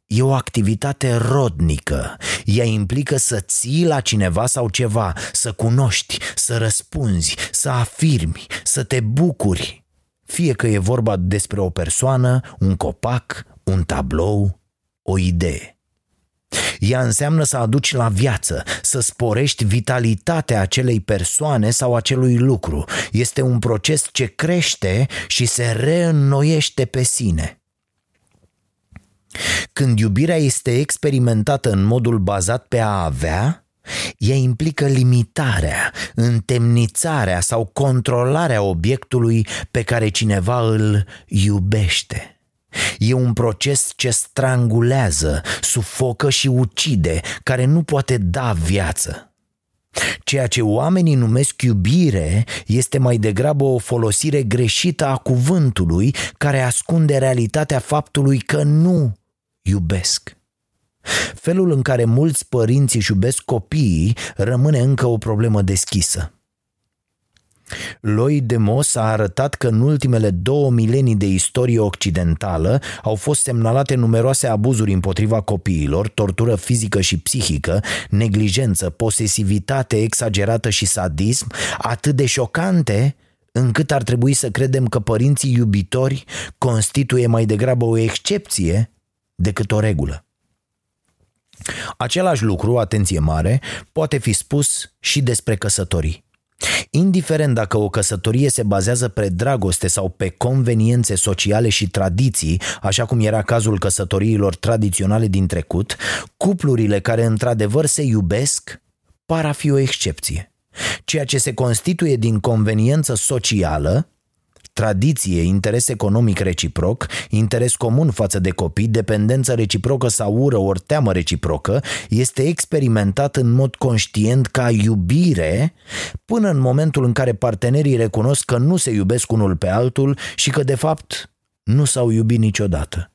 C: E o activitate rodnică. Ea implică să ții la cineva sau ceva, să cunoști, să răspunzi, să afirmi, să te bucuri. Fie că e vorba despre o persoană, un copac, un tablou, o idee. Ea înseamnă să aduci la viață, să sporești vitalitatea acelei persoane sau acelui lucru. Este un proces ce crește și se reînnoiește pe sine. Când iubirea este experimentată în modul bazat pe a avea, ea implică limitarea, întemnițarea sau controlarea obiectului pe care cineva îl iubește. E un proces ce strangulează, sufocă și ucide, care nu poate da viață. Ceea ce oamenii numesc iubire este mai degrabă o folosire greșită a cuvântului care ascunde realitatea faptului că nu iubesc. Felul în care mulți părinți își iubesc copiii rămâne încă o problemă deschisă. Lloyd de Moss a arătat că în ultimele două milenii de istorie occidentală au fost semnalate numeroase abuzuri împotriva copiilor, tortură fizică și psihică, neglijență, posesivitate exagerată și sadism, atât de șocante încât ar trebui să credem că părinții iubitori constituie mai degrabă o excepție decât o regulă. Același lucru, atenție mare, poate fi spus și despre căsătorii. Indiferent dacă o căsătorie se bazează pe dragoste sau pe conveniențe sociale și tradiții, așa cum era cazul căsătoriilor tradiționale din trecut, cuplurile care într-adevăr se iubesc par a fi o excepție. Ceea ce se constituie din conveniență socială tradiție, interes economic reciproc, interes comun față de copii, dependență reciprocă sau ură ori teamă reciprocă, este experimentat în mod conștient ca iubire până în momentul în care partenerii recunosc că nu se iubesc unul pe altul și că de fapt nu s-au iubit niciodată.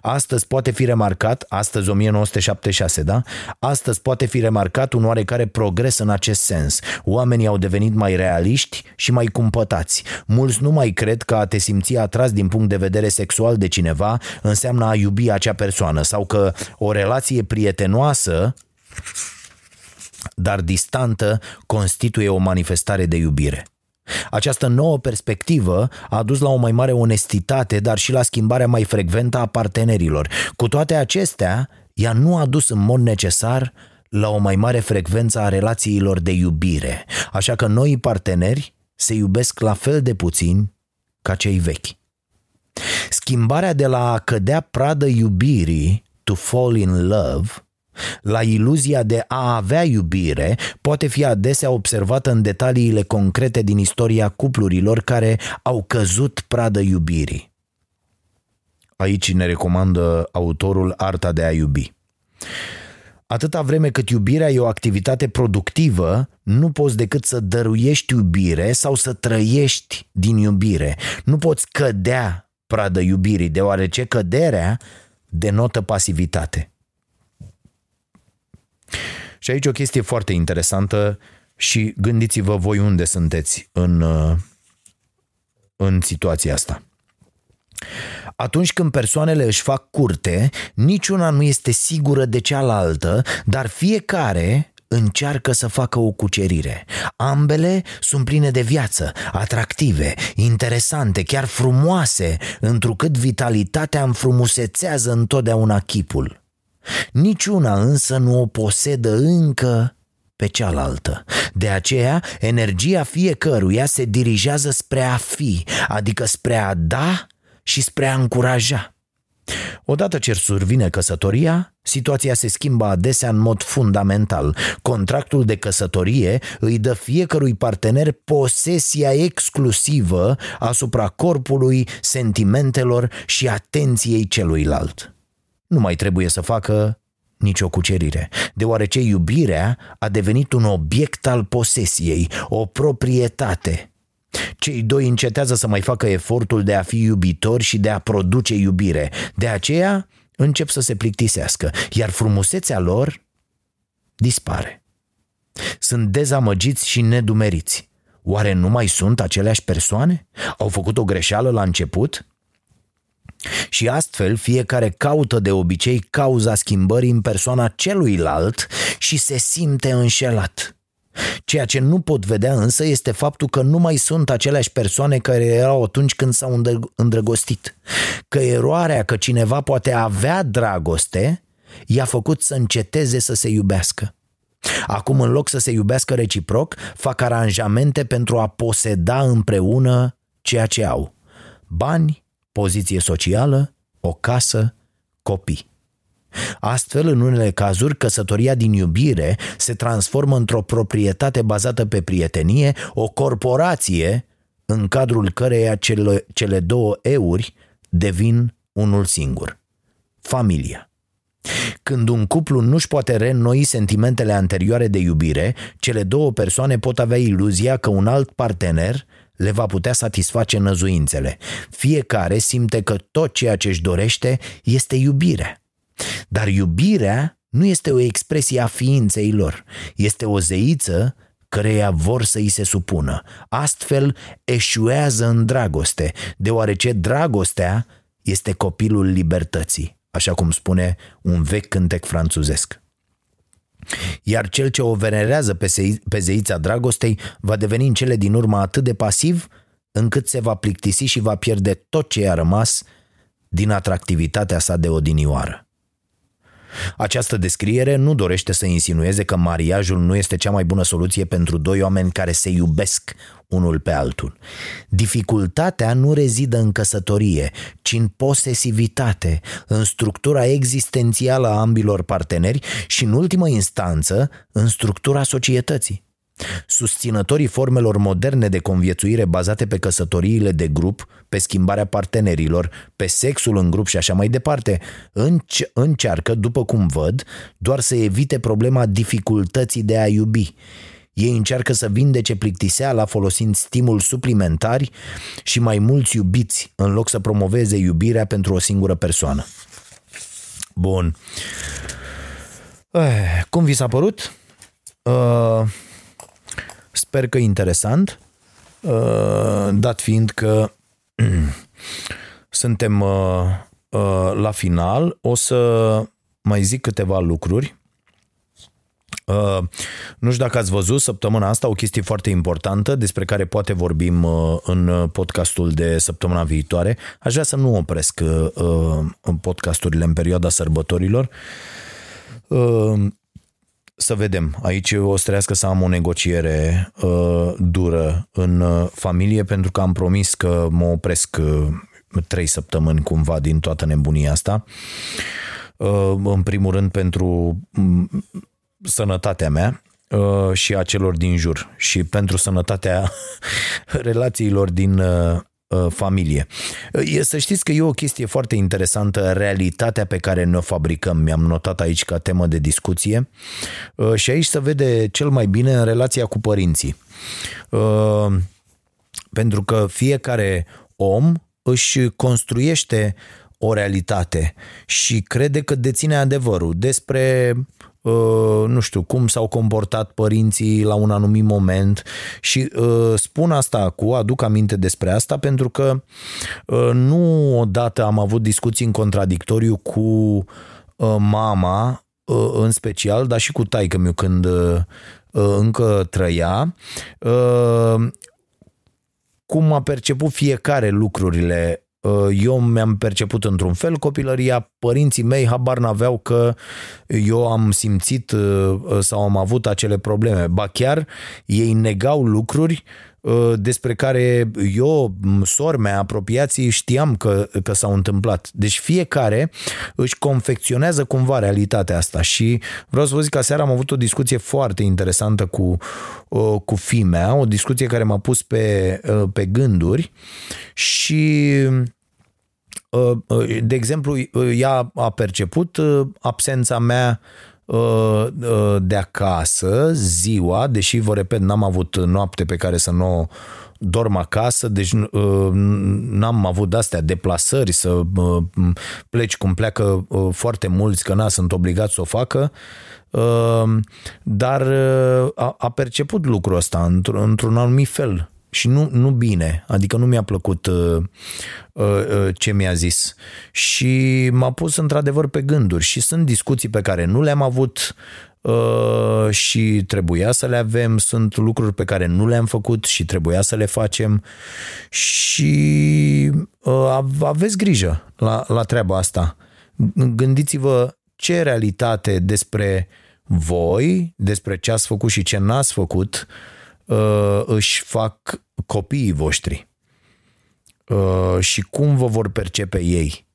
C: Astăzi poate fi remarcat, astăzi 1976, da? Astăzi poate fi remarcat un oarecare progres în acest sens. Oamenii au devenit mai realiști și mai cumpătați. Mulți nu mai cred că a te simți atras din punct de vedere sexual de cineva înseamnă a iubi acea persoană sau că o relație prietenoasă dar distantă constituie o manifestare de iubire. Această nouă perspectivă a dus la o mai mare onestitate, dar și la schimbarea mai frecventă a partenerilor. Cu toate acestea, ea nu a dus în mod necesar la o mai mare frecvență a relațiilor de iubire, așa că noi parteneri se iubesc la fel de puțin ca cei vechi. Schimbarea de la a cădea pradă iubirii to fall in love la iluzia de a avea iubire poate fi adesea observată în detaliile concrete din istoria cuplurilor care au căzut pradă iubirii. Aici ne recomandă autorul Arta de a iubi. Atâta vreme cât iubirea e o activitate productivă, nu poți decât să dăruiești iubire sau să trăiești din iubire. Nu poți cădea pradă iubirii, deoarece căderea denotă pasivitate. Și aici o chestie foarte interesantă și gândiți-vă voi unde sunteți în, uh, în situația asta. Atunci când persoanele își fac curte, niciuna nu este sigură de cealaltă, dar fiecare încearcă să facă o cucerire. Ambele sunt pline de viață, atractive, interesante, chiar frumoase, întrucât vitalitatea înfrumusețează întotdeauna chipul. Niciuna însă nu o posedă încă pe cealaltă. De aceea, energia fiecăruia se dirigează spre a fi, adică spre a da și spre a încuraja. Odată ce survine căsătoria, situația se schimbă adesea în mod fundamental. Contractul de căsătorie îi dă fiecărui partener posesia exclusivă asupra corpului, sentimentelor și atenției celuilalt. Nu mai trebuie să facă nicio cucerire, deoarece iubirea a devenit un obiect al posesiei, o proprietate – cei doi încetează să mai facă efortul de a fi iubitori și de a produce iubire. De aceea încep să se plictisească, iar frumusețea lor dispare. Sunt dezamăgiți și nedumeriți. Oare nu mai sunt aceleași persoane? Au făcut o greșeală la început? Și astfel fiecare caută de obicei cauza schimbării în persoana celuilalt și se simte înșelat. Ceea ce nu pot vedea însă este faptul că nu mai sunt aceleași persoane care erau atunci când s-au îndrăgostit. Că eroarea că cineva poate avea dragoste i-a făcut să înceteze să se iubească. Acum, în loc să se iubească reciproc, fac aranjamente pentru a poseda împreună ceea ce au. Bani, poziție socială, o casă, copii. Astfel, în unele cazuri, căsătoria din iubire se transformă într-o proprietate bazată pe prietenie, o corporație în cadrul căreia cele, cele două euri devin unul singur. Familia. Când un cuplu nu-și poate reînnoi sentimentele anterioare de iubire, cele două persoane pot avea iluzia că un alt partener le va putea satisface năzuințele. Fiecare simte că tot ceea ce își dorește este iubirea. Dar iubirea nu este o expresie a ființei lor, este o zeiță căreia vor să îi se supună. Astfel eșuează în dragoste, deoarece dragostea este copilul libertății, așa cum spune un vechi cântec franțuzesc. Iar cel ce o venerează pe, zei, pe zeița dragostei va deveni în cele din urmă atât de pasiv încât se va plictisi și va pierde tot ce i-a rămas din atractivitatea sa de odinioară. Această descriere nu dorește să insinueze că mariajul nu este cea mai bună soluție pentru doi oameni care se iubesc unul pe altul. Dificultatea nu rezidă în căsătorie, ci în posesivitate, în structura existențială a ambilor parteneri și, în ultimă instanță, în structura societății. Susținătorii formelor moderne de conviețuire bazate pe căsătoriile de grup, pe schimbarea partenerilor, pe sexul în grup și așa mai departe, înce- încearcă, după cum văd, doar să evite problema dificultății de a iubi. Ei încearcă să vindece plictiseala folosind stimul suplimentari și mai mulți iubiți în loc să promoveze iubirea pentru o singură persoană. Bun. Eh, cum vi s-a părut? Uh, Sper că interesant, uh, dat fiind că suntem uh, uh, la final, o să mai zic câteva lucruri. Nu știu dacă ați văzut săptămâna asta o chestie foarte importantă despre care poate vorbim în podcastul de săptămâna viitoare. Aș vrea să nu opresc podcasturile în perioada sărbătorilor să vedem. Aici o să trească să am o negociere uh, dură în uh, familie pentru că am promis că mă opresc uh, trei săptămâni cumva din toată nebunia asta. Uh, în primul rând pentru um, sănătatea mea uh, și a celor din jur și pentru sănătatea relațiilor din uh, Uh, familie. Uh, să știți că e o chestie foarte interesantă, realitatea pe care ne-o fabricăm. Mi-am notat aici ca temă de discuție uh, și aici se vede cel mai bine în relația cu părinții. Pentru că fiecare om își construiește o realitate și crede că deține adevărul despre Uh, nu știu, cum s-au comportat părinții la un anumit moment. Și uh, spun asta cu, aduc aminte despre asta pentru că uh, nu odată am avut discuții în contradictoriu cu mama în special, dar și cu taică meu când încă trăia, cum a perceput fiecare lucrurile eu mi-am perceput într-un fel, copilăria părinții mei habar n-aveau că eu am simțit uh, sau am avut acele probleme. Ba chiar ei negau lucruri uh, despre care eu, sor mea, apropiații, știam că, că s-au întâmplat. Deci fiecare își confecționează cumva realitatea asta și vreau să vă zic că seara am avut o discuție foarte interesantă cu, uh, cu fimea, o discuție care m-a pus pe, pe gânduri și de exemplu, ea a perceput absența mea de acasă ziua, deși, vă repet, n-am avut noapte pe care să nu o dorm acasă, deci n-am avut de-astea deplasări, să pleci cum pleacă foarte mulți, că na, sunt obligați să o facă, dar a perceput lucrul ăsta într-un anumit fel și nu, nu bine, adică nu mi-a plăcut uh, uh, uh, ce mi-a zis. Și m-a pus într-adevăr pe gânduri. Și sunt discuții pe care nu le-am avut uh, și trebuia să le avem, sunt lucruri pe care nu le-am făcut și trebuia să le facem. Și uh, aveți grijă la, la treaba asta. Gândiți-vă ce realitate despre voi, despre ce ați făcut și ce n-ați făcut, uh, își fac copiii voștri uh, și cum vă vor percepe ei.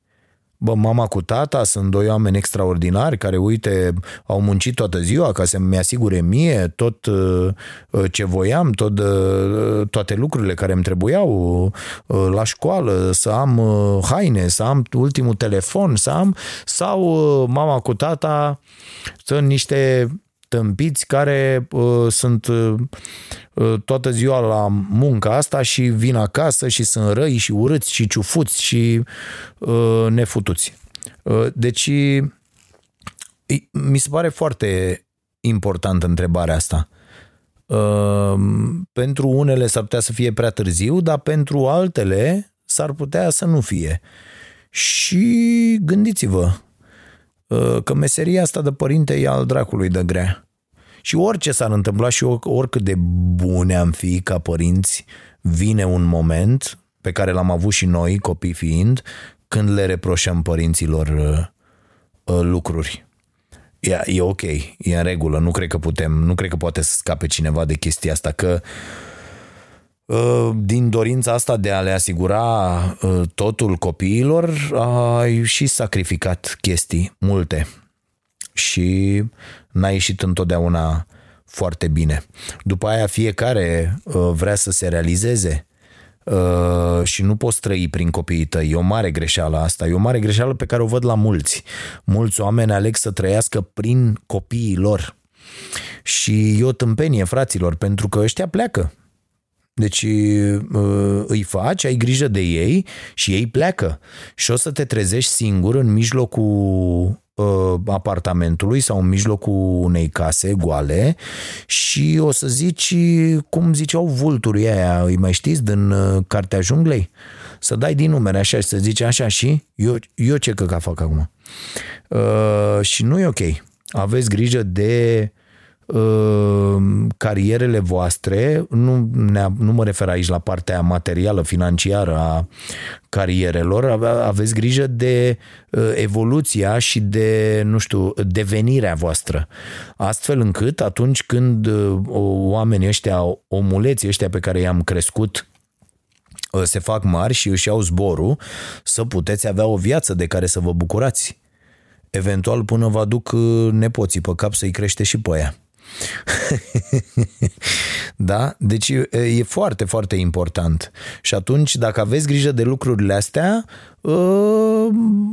C: Bă, mama cu tata sunt doi oameni extraordinari care, uite, au muncit toată ziua ca să-mi asigure mie tot uh, ce voiam, tot, uh, toate lucrurile care îmi trebuiau la școală, să am haine, să am ultimul telefon, să am, sau mama cu tata sunt niște tâmpiți care uh, sunt uh, uh, toată ziua la munca asta și vin acasă și sunt răi și urâți și ciufuți și uh, nefutuți. Uh, deci mi se pare foarte importantă întrebarea asta. Uh, pentru unele s-ar putea să fie prea târziu, dar pentru altele s-ar putea să nu fie. Și gândiți-vă, Uh, că meseria asta de părinte e al dracului de grea. Și orice s-ar întâmpla și oricât de bune am fi ca părinți, vine un moment pe care l-am avut și noi, copii fiind, când le reproșăm părinților uh, uh, lucruri. E, e ok, e în regulă, nu cred că putem, nu cred că poate să scape cineva de chestia asta, că uh, Uh, din dorința asta de a le asigura uh, totul copiilor, ai și sacrificat chestii multe și n-a ieșit întotdeauna foarte bine. După aia fiecare uh, vrea să se realizeze și nu poți trăi prin copiii tăi. E o mare greșeală asta. E o mare greșeală pe care o văd la mulți. Mulți oameni aleg să trăiască prin copiii lor. Și e o tâmpenie, fraților, pentru că ăștia pleacă deci uh, îi faci, ai grijă de ei și ei pleacă. Și o să te trezești singur în mijlocul uh, apartamentului sau în mijlocul unei case goale și o să zici, cum ziceau vulturii aia, îi mai știți, din uh, Cartea Junglei? Să dai din numere așa și să zici așa și eu, eu ce căca fac acum? Uh, și nu e ok. Aveți grijă de Uh, carierele voastre, nu, ne, nu mă refer aici la partea materială, financiară a carierelor, aveți grijă de uh, evoluția și de, nu știu, devenirea voastră. Astfel încât atunci când uh, oamenii ăștia, omuleții ăștia pe care i-am crescut se fac mari și își iau zborul, să puteți avea o viață de care să vă bucurați. Eventual până vă aduc nepoții pe cap să-i crește și pe aia. da? Deci e foarte, foarte important. Și atunci, dacă aveți grijă de lucrurile astea, ă,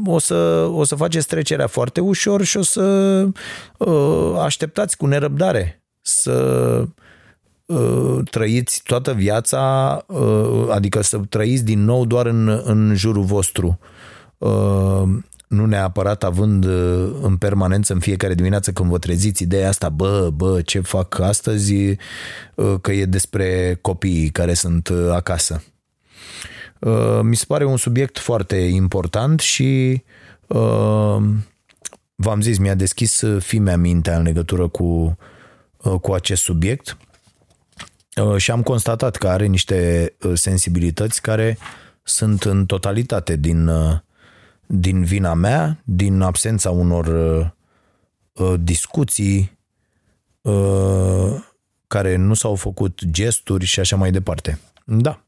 C: o să, o să faceți trecerea foarte ușor și o să ă, așteptați cu nerăbdare să ă, trăiți toată viața, adică să trăiți din nou doar în, în jurul vostru nu neapărat având uh, în permanență în fiecare dimineață când vă treziți ideea asta, bă, bă, ce fac astăzi, uh, că e despre copiii care sunt uh, acasă. Mi se pare un subiect foarte important și v-am zis, mi-a deschis fimea mintea în legătură cu, cu acest subiect și am constatat că are niște sensibilități care sunt în totalitate din din vina mea, din absența unor uh, discuții uh, care nu s-au făcut gesturi și așa mai departe. Da.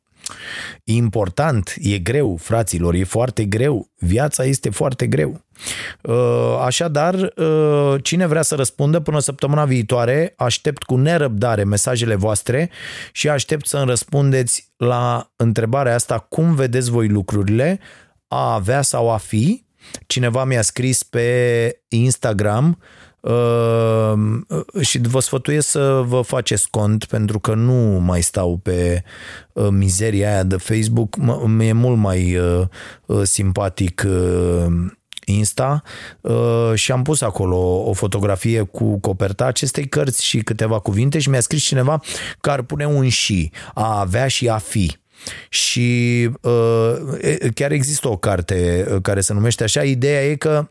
C: E important, e greu, fraților, e foarte greu. Viața este foarte greu. Uh, așadar, uh, cine vrea să răspundă până săptămâna viitoare, aștept cu nerăbdare mesajele voastre și aștept să-mi răspundeți la întrebarea asta, cum vedeți voi lucrurile, a avea sau a fi. Cineva mi-a scris pe Instagram Uh, și vă sfătuiesc să vă faceți cont pentru că nu mai stau pe uh, mizeria aia de Facebook. Mi-e mult mai uh, uh, simpatic uh, Insta uh, și am pus acolo o fotografie cu coperta acestei cărți și câteva cuvinte și mi-a scris cineva că ar pune un și, a avea și a fi. Și uh, chiar există o carte uh, care se numește așa, ideea e că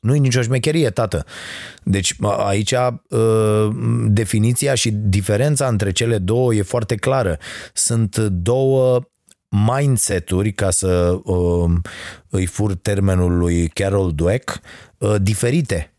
C: nu e nicio șmecherie, tată. Deci aici uh, definiția și diferența între cele două e foarte clară. Sunt două mindset-uri, ca să uh, îi fur termenul lui Carol Dweck, uh, diferite.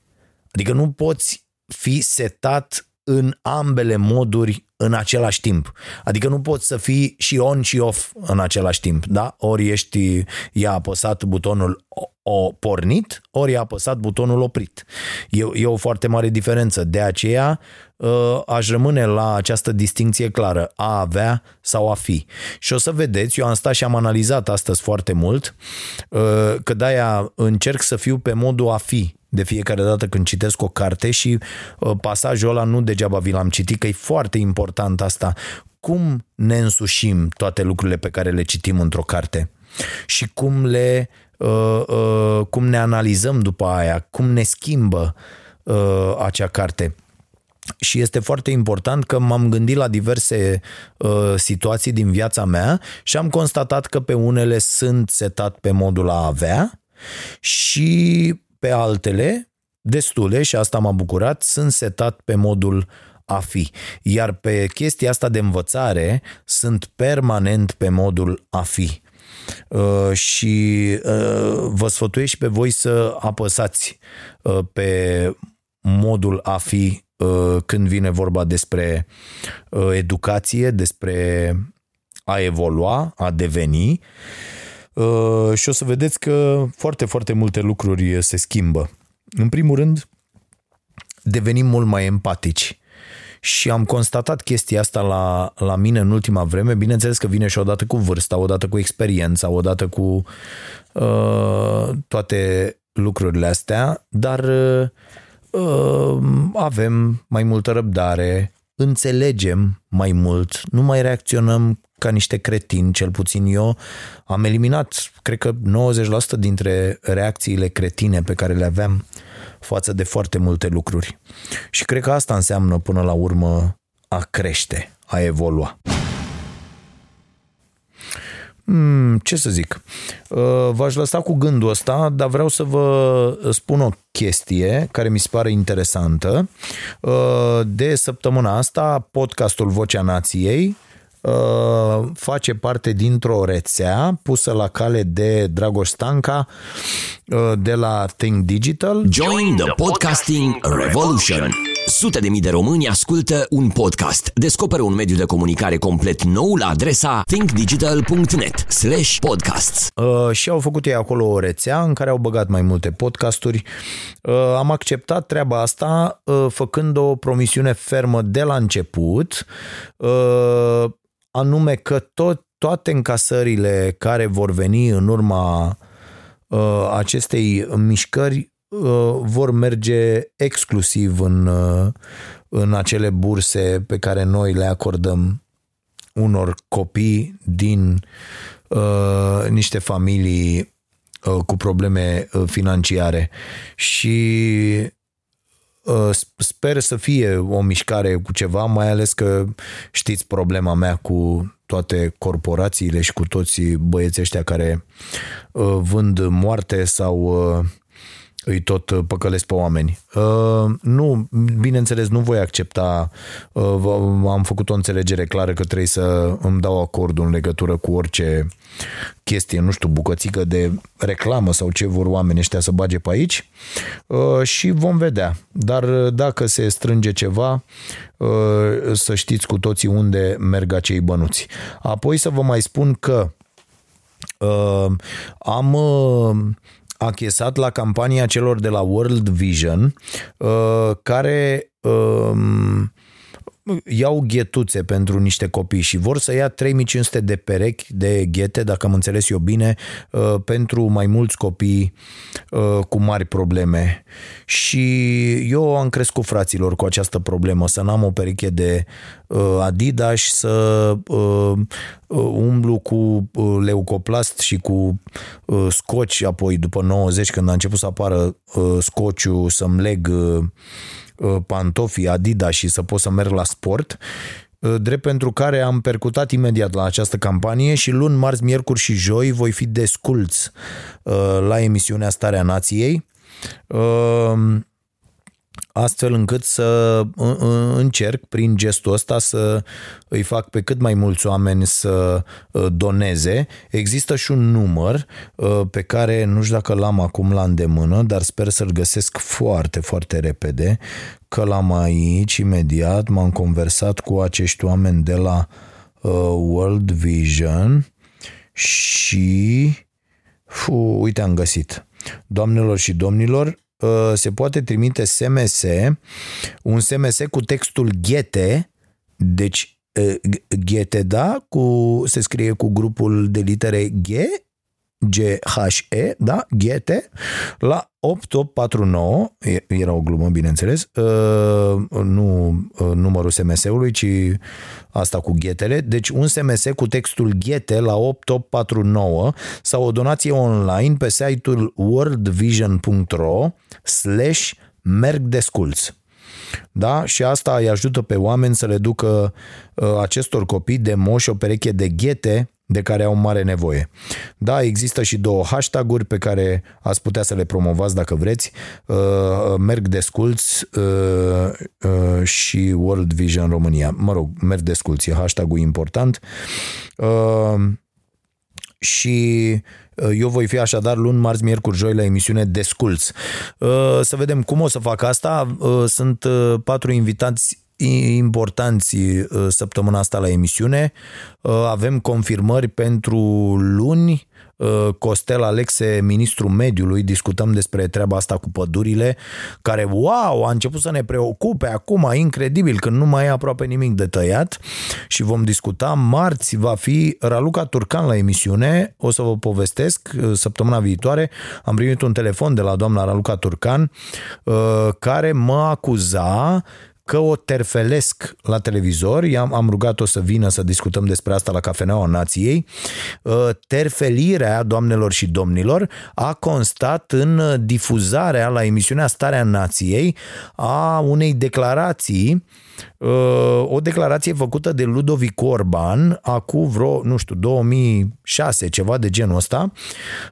C: Adică nu poți fi setat în ambele moduri în același timp. Adică nu poți să fii și on și off în același timp, da? Ori ești, i-a apăsat butonul o pornit, ori i-a apăsat butonul oprit. E, e o foarte mare diferență. De aceea ă, aș rămâne la această distinție clară, a avea sau a fi. Și o să vedeți, eu am stat și am analizat astăzi foarte mult, ă, că de-aia încerc să fiu pe modul a fi de fiecare dată când citesc o carte și uh, pasajul ăla nu degeaba vi l-am citit, că e foarte important asta. Cum ne însușim toate lucrurile pe care le citim într-o carte și cum le uh, uh, cum ne analizăm după aia, cum ne schimbă uh, acea carte. Și este foarte important că m-am gândit la diverse uh, situații din viața mea și am constatat că pe unele sunt setat pe modul a avea și pe altele, destule, și asta m-a bucurat, sunt setat pe modul a fi. Iar pe chestia asta de învățare sunt permanent pe modul a fi. Uh, și uh, vă sfătuiesc și pe voi să apăsați uh, pe modul a fi uh, când vine vorba despre uh, educație, despre a evolua, a deveni Uh, și o să vedeți că foarte, foarte multe lucruri se schimbă. În primul rând, devenim mult mai empatici. Și am constatat chestia asta la, la mine în ultima vreme. Bineînțeles că vine și odată cu vârsta, odată cu experiența, odată cu uh, toate lucrurile astea, dar uh, avem mai multă răbdare, înțelegem mai mult, nu mai reacționăm ca niște cretini, cel puțin eu, am eliminat, cred că 90% dintre reacțiile cretine pe care le aveam față de foarte multe lucruri. Și cred că asta înseamnă până la urmă a crește, a evolua. Hmm, ce să zic? Uh, v-aș lăsa cu gândul ăsta, dar vreau să vă spun o chestie care mi se pare interesantă. Uh, de săptămâna asta, podcastul Vocea Nației Uh, face parte dintr-o rețea pusă la cale de Dragoș Stanca uh, de la Think Digital.
D: Join the podcasting revolution. Sute de mii de români ascultă un podcast. Descoperă un mediu de comunicare complet nou la adresa thinkdigital.net slash podcasts.
C: Uh, și au făcut ei acolo o rețea în care au băgat mai multe podcasturi. Uh, am acceptat treaba asta uh, făcând o promisiune fermă de la început uh, anume că tot, toate încasările care vor veni în urma uh, acestei mișcări uh, vor merge exclusiv în, uh, în acele burse pe care noi le acordăm unor copii din uh, niște familii uh, cu probleme uh, financiare. Și Uh, sper să fie o mișcare cu ceva, mai ales că știți problema mea cu toate corporațiile și cu toți băieții ăștia care uh, vând moarte sau uh, îi tot uh, păcălesc pe oameni. Uh, nu, bineînțeles, nu voi accepta, uh, am făcut o înțelegere clară că trebuie să îmi dau acordul în legătură cu orice chestie, nu știu, bucățică de reclamă sau ce vor oamenii ăștia să bage pe aici uh, și vom vedea. Dar uh, dacă se strânge ceva, uh, să știți cu toții unde merg acei bănuți. Apoi să vă mai spun că am achesat la campania celor de la World Vision care iau ghetuțe pentru niște copii și vor să ia 3500 de perechi de ghete, dacă am înțeles eu bine, uh, pentru mai mulți copii uh, cu mari probleme. Și eu am crescut fraților cu această problemă, să n-am o pereche de uh, Adidas, să umblu cu leucoplast și cu scoci, apoi după 90, când a început să apară scociu, să-mi leg Uh, pantofii Adidas și să pot să merg la sport, uh, drept pentru care am percutat imediat la această campanie și luni, marți, miercuri și joi voi fi desculți uh, la emisiunea Starea Nației astfel încât să încerc prin gestul ăsta să îi fac pe cât mai mulți oameni să ă, doneze. Există și un număr ă, pe care nu știu dacă l-am acum la îndemână, dar sper să-l găsesc foarte, foarte repede, că l-am aici imediat, m-am conversat cu acești oameni de la ă, World Vision și fu, uite am găsit. Doamnelor și domnilor, Uh, se poate trimite SMS, un SMS cu textul ghete, deci uh, ghete, da, cu, se scrie cu grupul de litere G, G-H-E, da, ghete, la 8849, era o glumă, bineînțeles, uh, nu uh, numărul SMS-ului, ci asta cu ghetele, deci un SMS cu textul ghete la 8849 sau o donație online pe site-ul worldvision.ro slash merg desculț. Da? Și asta îi ajută pe oameni să le ducă uh, acestor copii de moși o pereche de ghete de care au mare nevoie. Da, există și două hashtag-uri pe care ați putea să le promovați dacă vreți. Uh, merg desculți uh, uh, și World Vision România. Mă rog, merg desculți, e hashtag-ul important. Uh, și uh, eu voi fi așadar luni, marți, miercuri, joi la emisiune Desculți. Uh, să vedem cum o să fac asta. Uh, sunt patru invitați importanți uh, săptămâna asta la emisiune. Uh, avem confirmări pentru luni. Uh, Costel Alexe, ministrul mediului, discutăm despre treaba asta cu pădurile, care, wow, a început să ne preocupe acum, incredibil, când nu mai e aproape nimic de tăiat și vom discuta. Marți va fi Raluca Turcan la emisiune, o să vă povestesc săptămâna viitoare. Am primit un telefon de la doamna Raluca Turcan care mă acuza că o terfelesc la televizor, am, am rugat-o să vină să discutăm despre asta la Cafeneaua Nației, uh, terfelirea, doamnelor și domnilor, a constat în difuzarea la emisiunea Starea Nației a unei declarații Uh, o declarație făcută de Ludovic Orban acum vreo, nu știu, 2006, ceva de genul ăsta,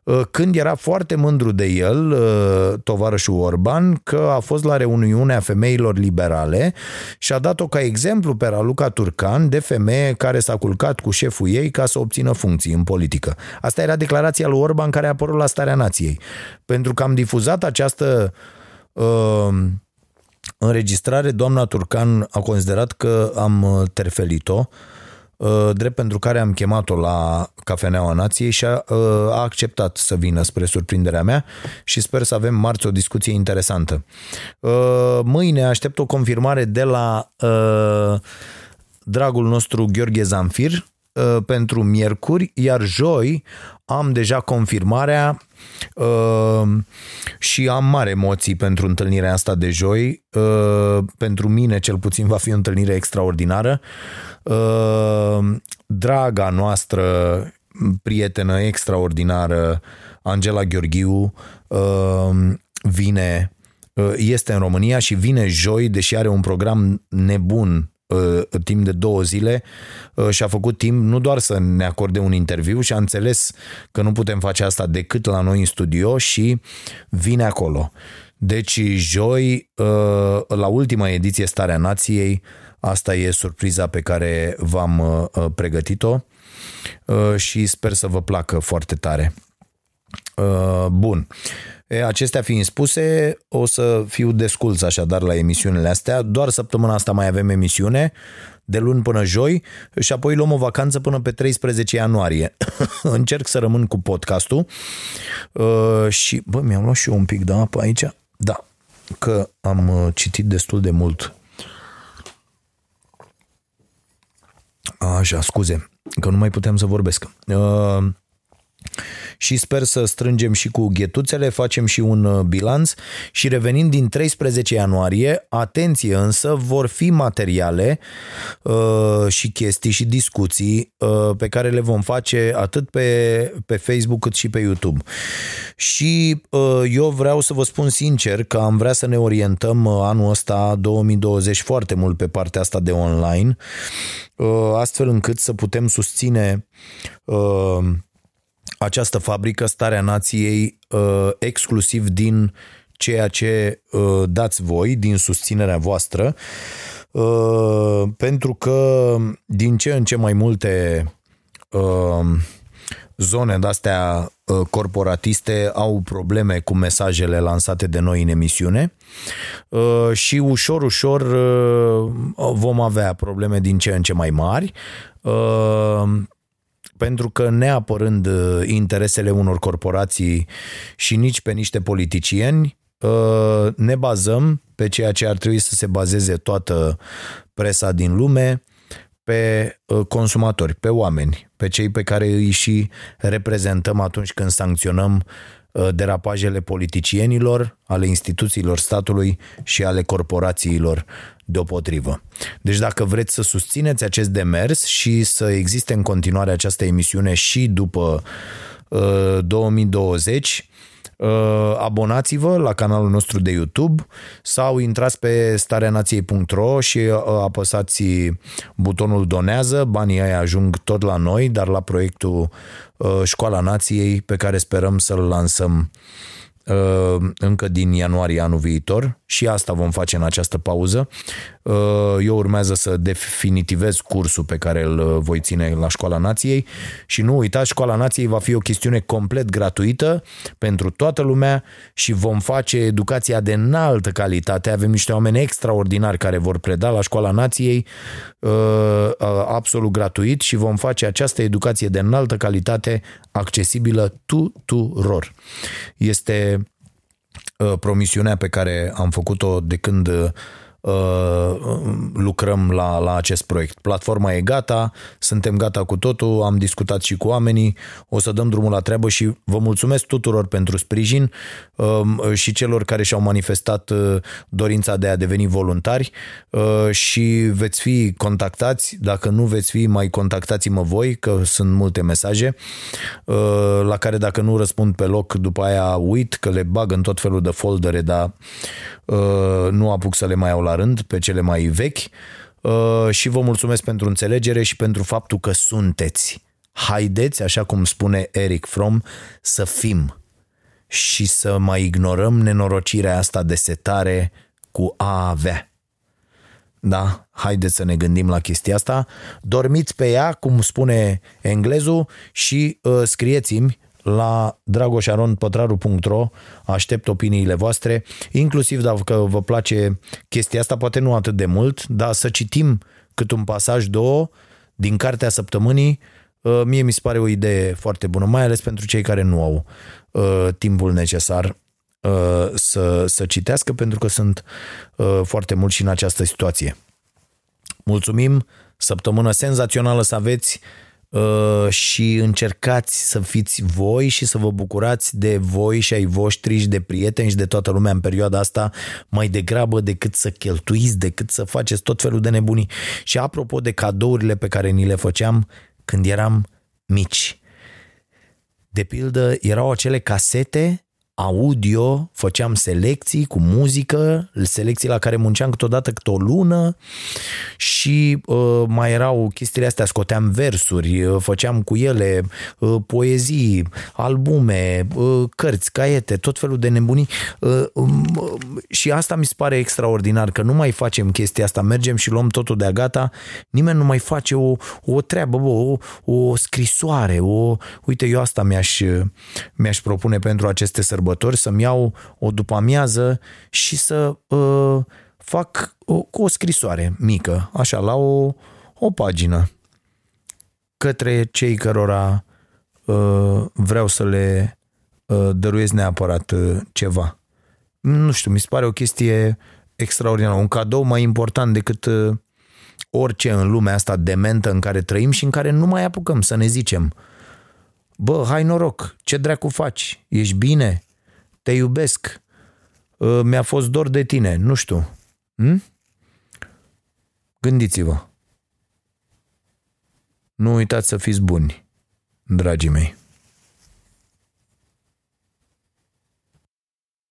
C: uh, când era foarte mândru de el, uh, tovarășul Orban, că a fost la reuniunea femeilor liberale și a dat-o ca exemplu pe Raluca Turcan de femeie care s-a culcat cu șeful ei ca să obțină funcții în politică. Asta era declarația lui Orban care a apărut la Starea Nației. Pentru că am difuzat această uh, înregistrare, doamna Turcan a considerat că am uh, terfelit-o, uh, drept pentru care am chemat-o la Cafeneaua Nației și a, uh, a acceptat să vină spre surprinderea mea și sper să avem marți o discuție interesantă. Mâine aștept o confirmare de la dragul nostru Gheorghe Zanfir pentru miercuri, iar joi am deja confirmarea uh, și am mare emoții pentru întâlnirea asta de joi. Uh, pentru mine, cel puțin, va fi o întâlnire extraordinară. Uh, draga noastră prietenă extraordinară, Angela Gheorghiu, uh, vine, uh, este în România și vine joi, deși are un program nebun uh, timp de două zile uh, și a făcut timp nu doar să ne acorde un interviu și a înțeles că nu putem face asta decât la noi în studio și vine acolo. Deci joi, uh, la ultima ediție Starea Nației, asta e surpriza pe care v-am uh, pregătit-o uh, și sper să vă placă foarte tare. Uh, bun. E, acestea fiind spuse, o să fiu desculț așadar la emisiunile astea. Doar săptămâna asta mai avem emisiune, de luni până joi, și apoi luăm o vacanță până pe 13 ianuarie. Încerc să rămân cu podcastul uh, și, bă, mi-am luat și eu un pic de apă aici. Da, că am uh, citit destul de mult. Așa, scuze, că nu mai puteam să vorbesc. Uh, și sper să strângem și cu ghetuțele, facem și un uh, bilanț și revenind din 13 ianuarie, atenție însă, vor fi materiale uh, și chestii și discuții uh, pe care le vom face atât pe, pe Facebook cât și pe YouTube. Și uh, eu vreau să vă spun sincer că am vrea să ne orientăm uh, anul ăsta 2020 foarte mult pe partea asta de online, uh, astfel încât să putem susține uh, această fabrică, Starea Nației, uh, exclusiv din ceea ce uh, dați voi, din susținerea voastră, uh, pentru că din ce în ce mai multe zone de-astea corporatiste au probleme cu mesajele lansate de noi în emisiune și ușor, ușor vom avea probleme din ce în ce mai mari pentru că neapărând uh, interesele unor corporații și nici pe niște politicieni, uh, ne bazăm pe ceea ce ar trebui să se bazeze toată presa din lume, pe uh, consumatori, pe oameni, pe cei pe care îi și reprezentăm atunci când sancționăm derapajele politicienilor, ale instituțiilor statului și ale corporațiilor deopotrivă. Deci dacă vreți să susțineți acest demers și să existe în continuare această emisiune și după uh, 2020, uh, abonați-vă la canalul nostru de YouTube sau intrați pe stareanației.ro și uh, apăsați butonul donează, banii aia ajung tot la noi, dar la proiectul uh, Școala Nației pe care sperăm să-l lansăm Uh, încă din ianuarie anul viitor și asta vom face în această pauză. Uh, eu urmează să definitivez cursul pe care îl uh, voi ține la Școala Nației și nu uitați, Școala Nației va fi o chestiune complet gratuită pentru toată lumea și vom face educația de înaltă calitate. Avem niște oameni extraordinari care vor preda la Școala Nației absolut gratuit și vom face această educație de înaltă calitate accesibilă tuturor. Este promisiunea pe care am făcut-o de când Uh, lucrăm la, la acest proiect. Platforma e gata, suntem gata cu totul, am discutat și cu oamenii, o să dăm drumul la treabă și vă mulțumesc tuturor pentru sprijin um, și celor care și-au manifestat uh, dorința de a deveni voluntari uh, și veți fi contactați, dacă nu veți fi, mai contactați-mă voi, că sunt multe mesaje la care dacă nu răspund pe loc, după aia uit că le bag în tot felul de foldere, dar nu apuc să le mai au la rând pe cele mai vechi uh, și vă mulțumesc pentru înțelegere și pentru faptul că sunteți. Haideți, așa cum spune Eric Fromm, să fim și să mai ignorăm nenorocirea asta de setare cu a avea. Da? Haideți să ne gândim la chestia asta. Dormiți pe ea, cum spune englezul, și uh, scrieți-mi la dragoșaronpătraru.ro aștept opiniile voastre, inclusiv dacă vă place chestia asta, poate nu atât de mult, dar să citim cât un pasaj, două, din cartea săptămânii, uh, mie mi se pare o idee foarte bună, mai ales pentru cei care nu au uh, timpul necesar uh, să, să citească, pentru că sunt uh, foarte mulți și în această situație. Mulțumim, săptămână senzațională să aveți, Uh, și încercați să fiți voi și să vă bucurați de voi și ai voștri și de prieteni și de toată lumea în perioada asta mai degrabă decât să cheltuiți, decât să faceți tot felul de nebunii. Și apropo de cadourile pe care ni le făceam când eram mici. De pildă, erau acele casete audio, făceam selecții cu muzică, selecții la care munceam câteodată câte o lună și uh, mai erau chestiile astea, scoteam versuri, uh, făceam cu ele uh, poezii, albume, uh, cărți, caiete, tot felul de nebunii. Uh, um, uh, și asta mi se pare extraordinar, că nu mai facem chestia asta, mergem și luăm totul de gata, nimeni nu mai face o, o treabă, bă, o, o scrisoare, o, uite, eu asta mi-aș, mi-aș propune pentru aceste sărbători, să-mi iau o după amiază și să uh, fac o, cu o scrisoare mică, așa, la o, o pagină către cei cărora uh, vreau să le uh, dăruiesc neapărat uh, ceva. Nu știu, mi se pare o chestie extraordinară, un cadou mai important decât uh, orice în lumea asta dementă în care trăim și în care nu mai apucăm să ne zicem bă, hai noroc, ce dracu faci, ești bine, te iubesc, uh, mi-a fost dor de tine, nu știu. Hm? Gândiți-vă. Nu uitați să fiți buni, dragii mei.